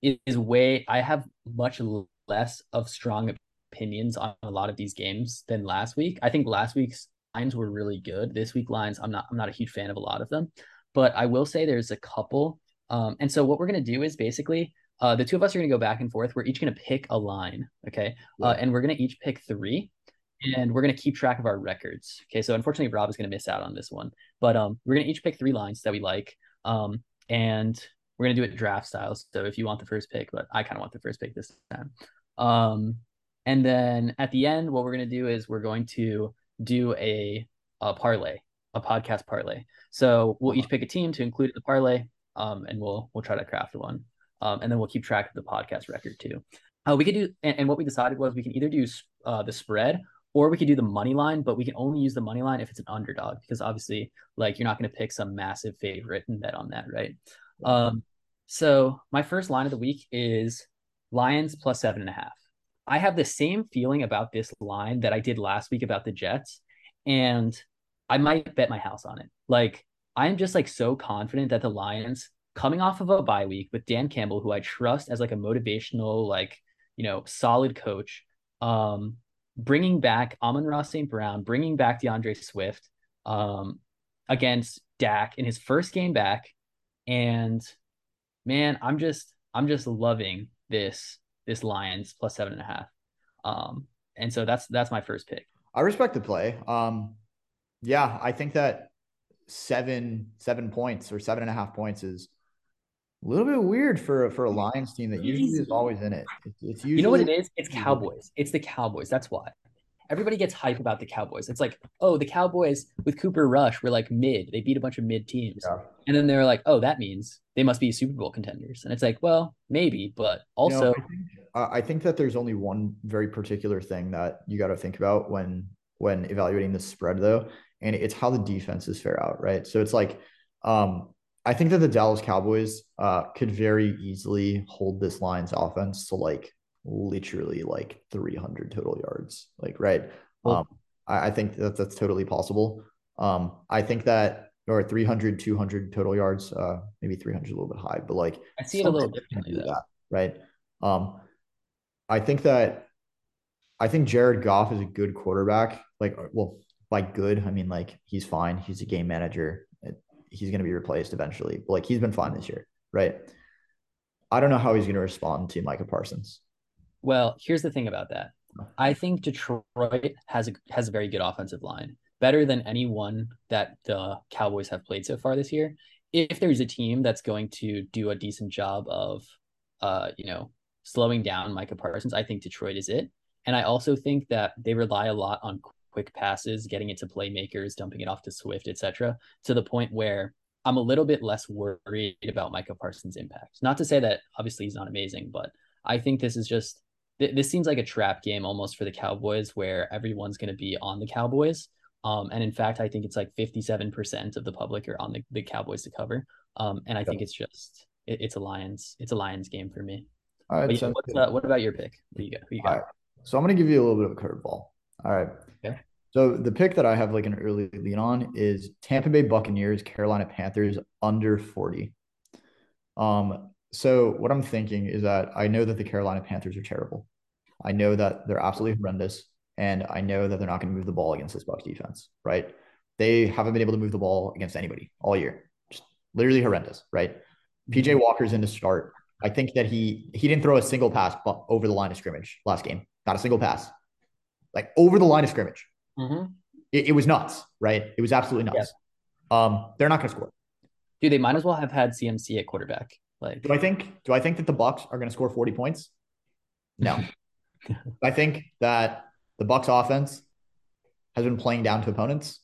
is, way I have much less of strong opinions on a lot of these games than last week. I think last week's lines were really good. This week lines, I'm not I'm not a huge fan of a lot of them, but I will say there's a couple. Um, and so what we're gonna do is basically uh, the two of us are gonna go back and forth. We're each gonna pick a line, okay, uh, and we're gonna each pick three, and we're gonna keep track of our records. Okay, so unfortunately Rob is gonna miss out on this one, but um, we're gonna each pick three lines that we like, um, and we're gonna do it draft style. So if you want the first pick, but I kind of want the first pick this time. Um, and then at the end, what we're gonna do is we're going to do a, a parlay, a podcast parlay. So we'll each pick a team to include in the parlay, um, and we'll we'll try to craft one. Um, and then we'll keep track of the podcast record too. Uh, we could do, and, and what we decided was we can either do uh, the spread or we could do the money line, but we can only use the money line if it's an underdog because obviously, like, you're not going to pick some massive favorite and bet on that, right? Um, so my first line of the week is Lions plus seven and a half. I have the same feeling about this line that I did last week about the Jets, and I might bet my house on it. Like, I'm just like so confident that the Lions, coming off of a bye week with Dan Campbell, who I trust as like a motivational, like, you know, solid coach, um, bringing back Amon-Ra St. Brown, bringing back D'Andre Swift um, against Dak in his first game back. And man, I'm just I'm just loving this this Lions plus seven and a half. Um, and so that's that's my first pick. I respect the play. Um, yeah, I think that seven seven points or seven and a half points is a little bit weird for for a Lions team that usually is always in it. It's, it's usually you know what it is. It's Cowboys. It's the Cowboys. That's why everybody gets hype about the Cowboys. It's like, oh, the Cowboys with Cooper Rush were like mid. They beat a bunch of mid teams. Yeah. And then they're like, oh, that means they must be Super Bowl contenders. And it's like, well, maybe, but also. You know, I, think, I think that there's only one very particular thing that you got to think about when when evaluating the spread, though, and it's how the defenses fare out, right? So it's like, um, I think that the Dallas Cowboys uh, could very easily hold this line's offense to like literally like 300 total yards. Like, right. Um, I, I, think that that's totally possible. Um, I think that, or 300, 200 total yards, uh, maybe 300 a little bit high, but like, I see it a little differently, though. That, right. Um, I think that, I think Jared Goff is a good quarterback. Like, well, by good, I mean like he's fine. He's a game manager. He's going to be replaced eventually. Like he's been fine this year, right? I don't know how he's going to respond to Micah Parsons. Well, here's the thing about that. I think Detroit has a has a very good offensive line, better than anyone that the Cowboys have played so far this year. If there's a team that's going to do a decent job of, uh, you know, slowing down Micah Parsons, I think Detroit is it. And I also think that they rely a lot on quick passes, getting it to playmakers, dumping it off to Swift, etc., to the point where I'm a little bit less worried about Micah Parsons' impact. Not to say that obviously he's not amazing, but I think this is just th- this seems like a trap game almost for the Cowboys where everyone's going to be on the Cowboys. Um, and in fact, I think it's like 57% of the public are on the, the Cowboys to cover. Um, and I think it's just, it, it's a Lions, it's a Lions game for me. All right. Yeah, uh, what about your pick? Who you got? Who you got? So I'm going to give you a little bit of a curveball. All right. Okay. So the pick that I have like an early lean on is Tampa Bay Buccaneers, Carolina Panthers under 40. Um, so what I'm thinking is that I know that the Carolina Panthers are terrible. I know that they're absolutely horrendous, and I know that they're not going to move the ball against this Bucs defense. Right? They haven't been able to move the ball against anybody all year. Just literally horrendous. Right? PJ mm-hmm. Walker's in to start. I think that he he didn't throw a single pass over the line of scrimmage last game. Not a single pass, like over the line of scrimmage. Mm-hmm. It, it, was nuts, right? It was absolutely nuts. Yeah. Um, they're not going to score. Dude, they might as well have had CMC at quarterback. Like, do I think? Do I think that the Bucs are going to score forty points? No. I think that the Bucs offense has been playing down to opponents.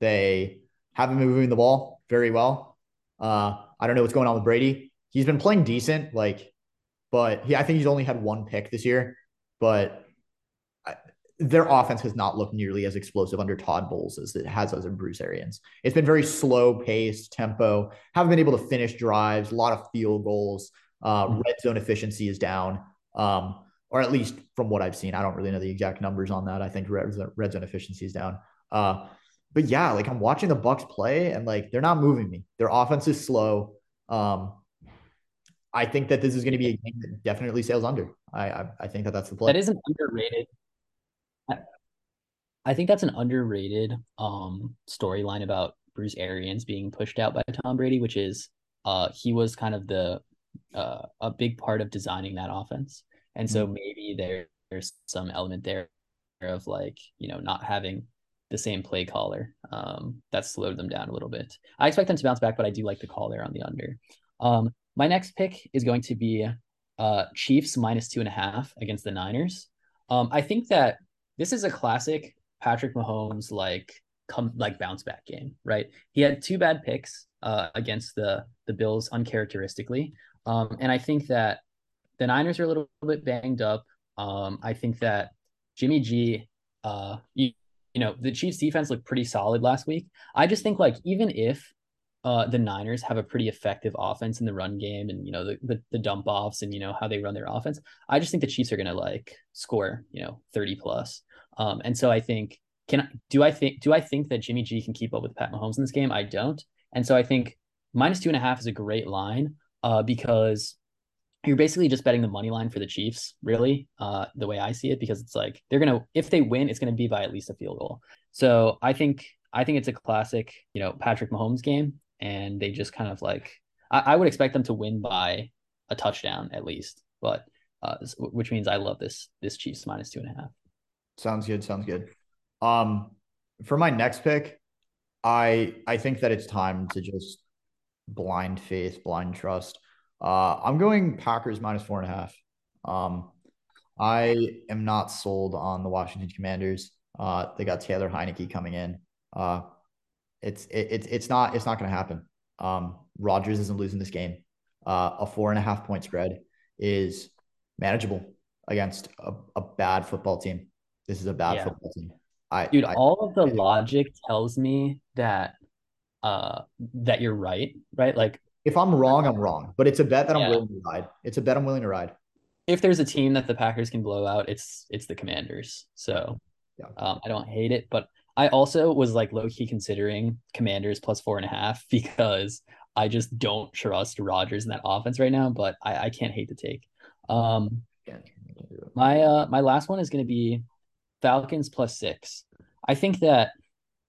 They haven't been moving the ball very well. Uh, I don't know what's going on with Brady. He's been playing decent, like, but he I think he's only had one pick this year. But their offense has not looked nearly as explosive under Todd Bowles as it has under Bruce Arians. It's been very slow paced, tempo, haven't been able to finish drives, a lot of field goals. Uh, mm-hmm. red zone efficiency is down, um, or at least from what I've seen. I don't really know the exact numbers on that. I think red, red zone efficiency is down. Uh, but yeah, like I'm watching the Bucs play and like they're not moving me. Their offense is slow. Um, I think that this is going to be a game that definitely sails under. I, I, I think that that's the play. That is an underrated I think that's an underrated um storyline about Bruce Arians being pushed out by Tom Brady, which is uh he was kind of the uh a big part of designing that offense. And so mm-hmm. maybe there, there's some element there of like, you know, not having the same play caller. Um that slowed them down a little bit. I expect them to bounce back, but I do like the call there on the under. Um my next pick is going to be uh Chiefs minus two and a half against the Niners. Um I think that this is a classic Patrick Mahomes like come like bounce back game, right? He had two bad picks uh, against the the Bills uncharacteristically. Um, and I think that the Niners are a little bit banged up. Um, I think that Jimmy G, uh, you, you know, the Chiefs defense looked pretty solid last week. I just think like even if uh, the Niners have a pretty effective offense in the run game and you know the, the, the dump offs and you know how they run their offense. I just think the Chiefs are going to like score you know 30 plus. Um, and so I think can I, do I think do I think that Jimmy G can keep up with Pat Mahomes in this game? I don't. And so I think minus two and a half is a great line uh, because you're basically just betting the money line for the Chiefs, really, uh, the way I see it, because it's like they're gonna if they win, it's gonna be by at least a field goal. So I think I think it's a classic, you know, Patrick Mahomes game, and they just kind of like I, I would expect them to win by a touchdown at least, but uh, which means I love this this Chiefs minus two and a half. Sounds good. Sounds good. Um, for my next pick, I I think that it's time to just blind faith, blind trust. Uh, I'm going Packers minus four and a half. Um, I am not sold on the Washington Commanders. Uh, they got Taylor Heinicke coming in. Uh, it's it, it's it's not it's not going to happen. Um, Rodgers isn't losing this game. Uh, a four and a half point spread is manageable against a, a bad football team. This is a bad yeah. football team. I, Dude, I, all of the I, logic tells me that uh that you're right, right? Like if I'm wrong, I'm wrong. But it's a bet that I'm willing to ride. It's a bet I'm willing to ride. If there's a team that the Packers can blow out, it's it's the Commanders. So yeah. um, I don't hate it, but I also was like low key considering Commanders plus four and a half because I just don't trust Rodgers in that offense right now. But I, I can't hate the take. Um, my uh my last one is going to be Falcons plus six. I think that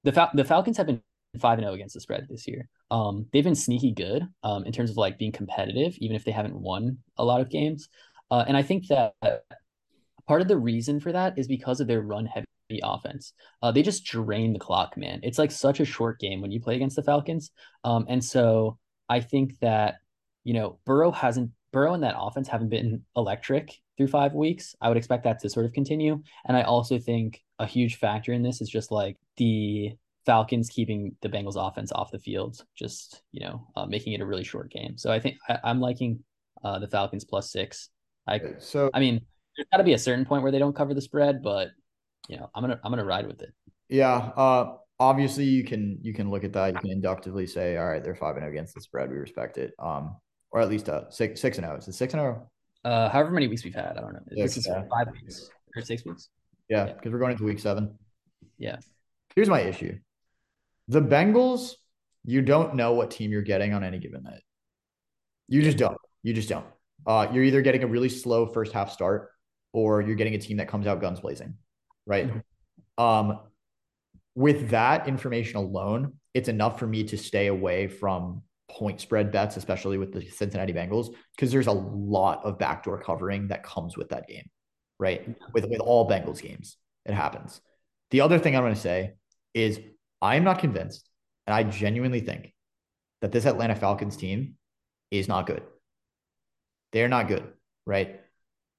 the Fal- the Falcons have been five and zero oh against the spread this year. Um, they've been sneaky good um, in terms of like being competitive, even if they haven't won a lot of games. Uh, and I think that part of the reason for that is because of their run heavy offense. Uh, they just drain the clock, man. It's like such a short game when you play against the Falcons. Um, and so I think that you know Burrow hasn't Burrow and that offense haven't been electric through five weeks. I would expect that to sort of continue. And I also think a huge factor in this is just like the Falcons keeping the Bengals offense off the field, just you know, uh, making it a really short game. So I think I, am liking uh, the Falcons plus six. I so I mean, there's got to be a certain point where they don't cover the spread, but you know, I'm gonna I'm gonna ride with it. Yeah. Uh, obviously you can you can look at that. You can inductively say, all right, they're five and oh against the spread. We respect it. Um, or at least uh six six and zero. Is it six and zero? Uh, however many weeks we've had, I don't know. Six, this is yeah. five weeks or six weeks. Yeah, because yeah. we're going into week seven. Yeah. Here's my issue. The Bengals, you don't know what team you're getting on any given night. You just don't. You just don't. Uh, you're either getting a really slow first half start or you're getting a team that comes out guns blazing, right? Mm-hmm. Um, with that information alone, it's enough for me to stay away from point spread bets, especially with the Cincinnati Bengals, because there's a lot of backdoor covering that comes with that game, right? With with all Bengals games, it happens. The other thing I'm going to say is I'm not convinced, and I genuinely think that this Atlanta Falcons team is not good. They're not good, right?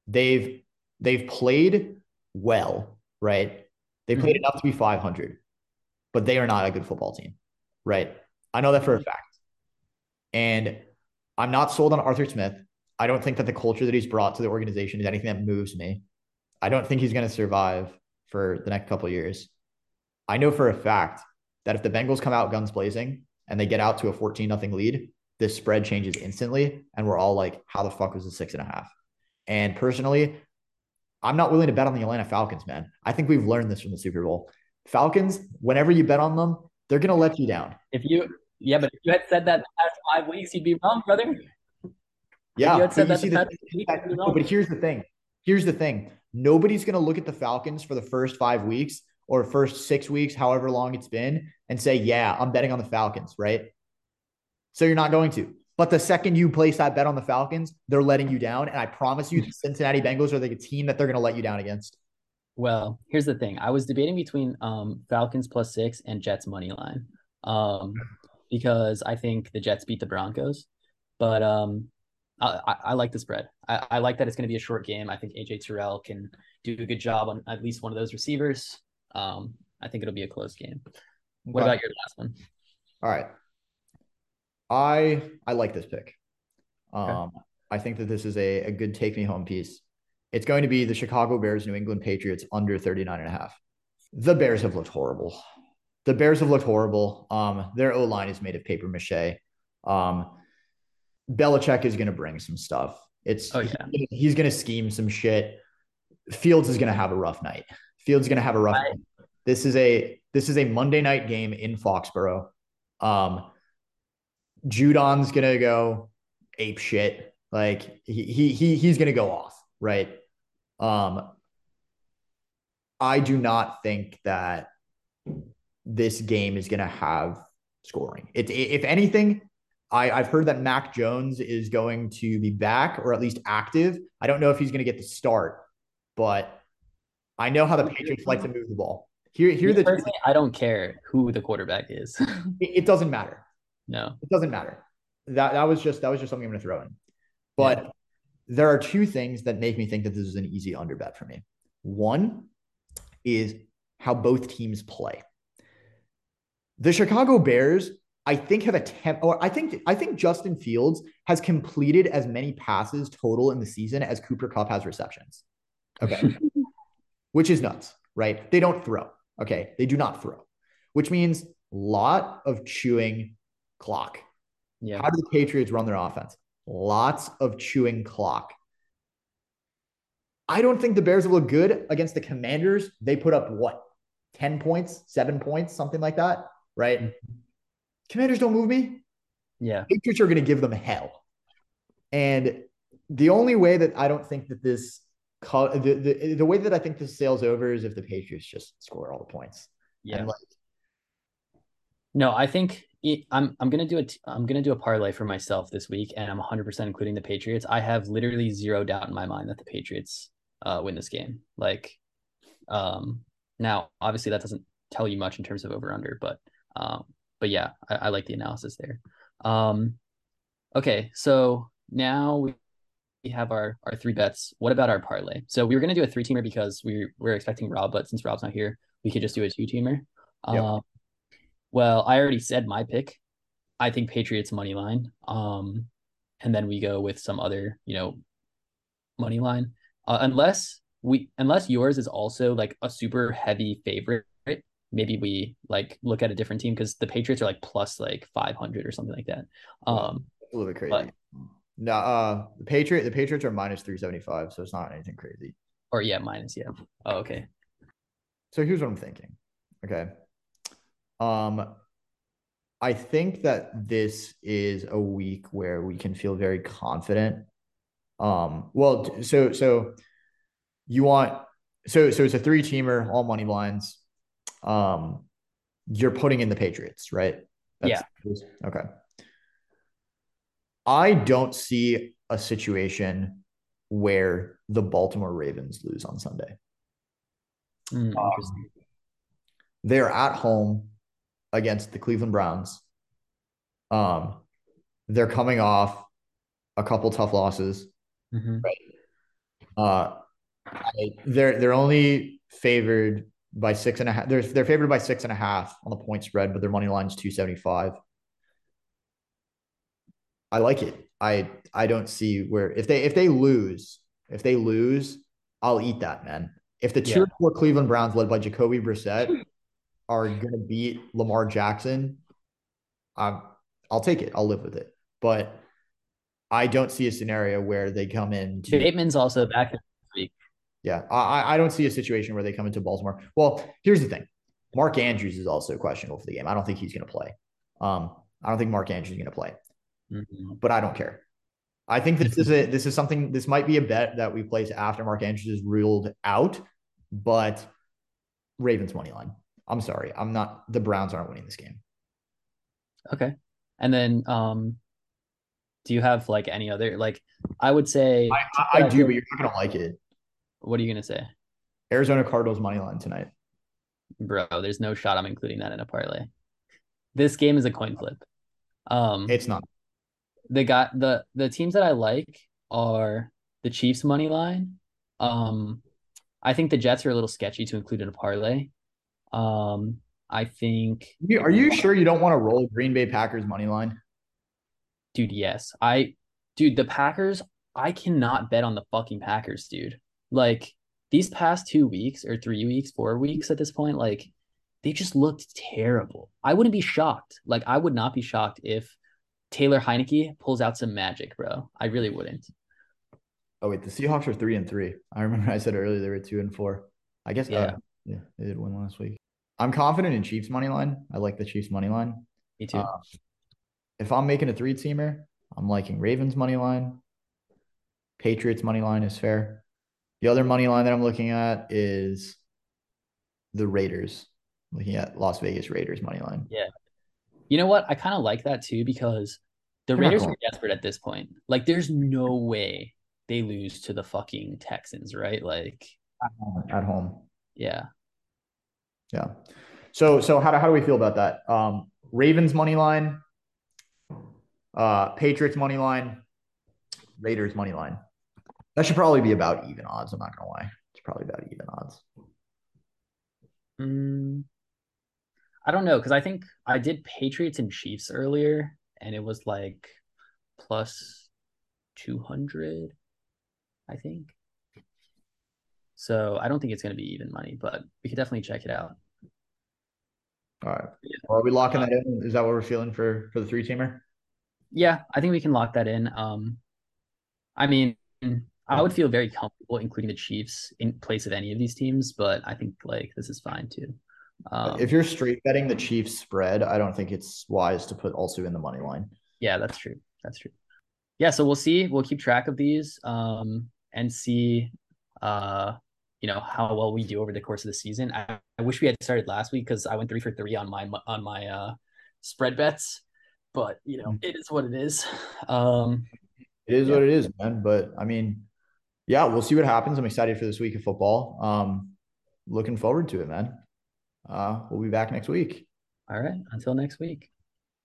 They've they've played well, right? They played mm-hmm. enough to be 500, but they are not a good football team, right? I know that for a fact. And I'm not sold on Arthur Smith. I don't think that the culture that he's brought to the organization is anything that moves me. I don't think he's going to survive for the next couple years. I know for a fact that if the Bengals come out guns blazing and they get out to a 14 nothing lead, this spread changes instantly. And we're all like, how the fuck was it six and a half? And personally, I'm not willing to bet on the Atlanta Falcons, man. I think we've learned this from the Super Bowl. Falcons, whenever you bet on them, they're going to let you down. If you yeah, but if you had said that the past five weeks, you'd be wrong, brother. Yeah, you had said that, the the, week, but here's the thing. Here's the thing. Nobody's going to look at the Falcons for the first five weeks or first six weeks, however long it's been, and say, "Yeah, I'm betting on the Falcons." Right? So you're not going to. But the second you place that bet on the Falcons, they're letting you down. And I promise you, the Cincinnati Bengals are like a team that they're going to let you down against. Well, here's the thing. I was debating between um, Falcons plus six and Jets money line. Um, because I think the Jets beat the Broncos. But um, I, I, I like the spread. I, I like that it's going to be a short game. I think AJ Terrell can do a good job on at least one of those receivers. Um, I think it'll be a close game. What okay. about your last one? All right. I I like this pick. Um, okay. I think that this is a, a good take me home piece. It's going to be the Chicago Bears, New England Patriots under 39 and a half. The Bears have looked horrible. The Bears have looked horrible. Um, their O line is made of paper mache. Um, Belichick is going to bring some stuff. It's Oh, yeah. he- he's going to scheme some shit. Fields is going to have a rough night. Fields is going to have a rough. I- night. This is a this is a Monday night game in Foxborough. Um, Judon's to go ape shit. Like he he he he's to go off, right? Um, I do not think that this game is to have scoring. It, if anything, I, I've heard that Mac Jones is going to be back or at least active. I don't know if he's to get the start, but I know how the Patriots like to move the ball. Here, here, the I don't care who the quarterback is. it, it doesn't matter. No. It doesn't matter. That that was just that was just something I'm going to throw in. But there are two things that make me think that this is an easy under bet for me. One is how both teams play. The Chicago Bears, I think, have attempt or I think I think Justin Fields has completed as many passes total in the season as Cooper Kupp has receptions. Okay. Which is nuts, right? They don't throw. Okay. They do not throw, which means lot of chewing clock. Yeah. How do the Patriots run their offense? Lots of chewing clock. I don't think the Bears will look good against the Commanders. They put up what? 10 points, seven points, something like that, right? Mm-hmm. Commanders don't move me. Yeah. Patriots are going to give them hell. And the only way that I don't think that this, the, the, the way that I think this sails over is if the Patriots just score all the points. Yeah. And like, No, I think I'm I'm gonna do a I'm gonna do a parlay for myself this week, and I'm 100 percent including the Patriots. I have literally zero doubt in my mind that the Patriots uh, win this game. Like, um, now obviously that doesn't tell you much in terms of over under, but um, but yeah, I, I like the analysis there. Um, okay, so now we we have our our three bets. What about our parlay? So we were gonna do a three teamer because we we're expecting Rob, but since Rob's not here, we could just do a two teamer. Yep. Um, well, I already said my pick. I think Patriots money line. Um, and then we go with some other, you know, money line. Uh, unless we, unless yours is also like a super heavy favorite, maybe we like look at a different team because the Patriots are like plus like five hundred or something like that. Um, a little bit crazy. But- no, uh, the Patriot, the Patriots are minus 375, so it's not anything crazy. or yeah, minus yeah. Oh, okay. So here's what I'm thinking. Okay. Um, I think that this is a week where we can feel very confident. Um, well, so so you want so so it's a three teamer, all money lines. Um, you're putting in the Patriots, right? Yeah. Okay. I don't see a situation where the Baltimore Ravens lose on Sunday. Mm, Um, they're at home against the Cleveland Browns. Um, they're coming off a couple tough losses. Mhm. Uh, I- they're they're only favored by six and a half. They're they're favored by six and a half on the point spread, but their money line is two seventy five. I like it. I I don't see where if they if they lose if they lose, I'll eat that man. If the two Yeah. or four Cleveland Browns led by Jacoby Brissett are going to beat Lamar Jackson, um, I'll take it. I'll live with it. But I don't see a scenario where they come in to Bateman's also back this week. yeah, I I don't see a situation where they come into Baltimore. Well, here's the thing: Mark Andrews is also questionable for the game. I don't think he's going to play. Um, I don't think Mark Andrews is going to play, Mhm. but I don't care. I think this is a this is something. This might be a bet that we place after Mark Andrews is ruled out, but Ravens money line. I'm sorry, I'm not. The Browns aren't winning this game. Okay. And then um do you have like any other like I would say I, I, I do, but you're not going to like it. what are you gonna say? Arizona Cardinals money line tonight. Bro, there's no shot I'm including that in a parlay. This game is a coin flip. Um It's not. the guy the the teams that I like are the Chiefs money line. Um I think the Jets are a little sketchy to include in a parlay. Um I think Are you sure you don't want to roll Green Bay Packers money line? dude, yes. I dude, the Packers I cannot bet on the fucking Packers, dude. Like these past two weeks or three weeks, four weeks at this point, like they just looked terrible. I wouldn't be shocked. Like I would not be shocked if Taylor Heinicke pulls out some magic, bro. I really wouldn't. Oh wait, the Seahawks are three and three. I remember I said earlier they were two and four. I guess uh, yeah, uh, yeah, they did win last week. I'm confident in Chiefs money line. I like the Chiefs money line. Me too. Uh, if I'm making a three teamer, I'm liking Ravens money line. Patriots money line is fair. The other money line that I'm looking at is the Raiders. Looking at Las Vegas Raiders money line. Yeah. You know what? I kind of like that too because the They're Raiders are desperate at this point. Like, there's no way they lose to the fucking Texans, right? Like at home. At home. Yeah. Yeah. So so how do, how do we feel about that? Um, Ravens money line, uh, Patriots money line, Raiders money line. That should probably be about even odds. I'm not gonna lie. It's probably about even odds. Mm, I don't know because I think I did Patriots and Chiefs earlier, and it was like plus two hundred. I think. So I don't think it's going to be even money, but we could definitely check it out. All right. Yeah. Well, are we locking that in? Is that what we're feeling for for the three teamer? Yeah, I think we can lock that in. Um, I mean, I would feel very comfortable including the Chiefs in place of any of these teams, but I think like this is fine too. Um, if you're straight betting the Chiefs spread, I don't think it's wise to put also in the money line. Yeah, that's true. That's true. Yeah, so we'll see. We'll keep track of these. Um, and see uh you know how well we do over the course of the season. I, I wish we had started last week because I went three for three on my on my uh spread bets, but you know it is what it is. Um, it is yeah. what it is, man. But I mean, yeah, we'll see what happens. I'm excited for this week of football. Um, looking forward to it, man. Uh, we'll be back next week. All right. Until next week.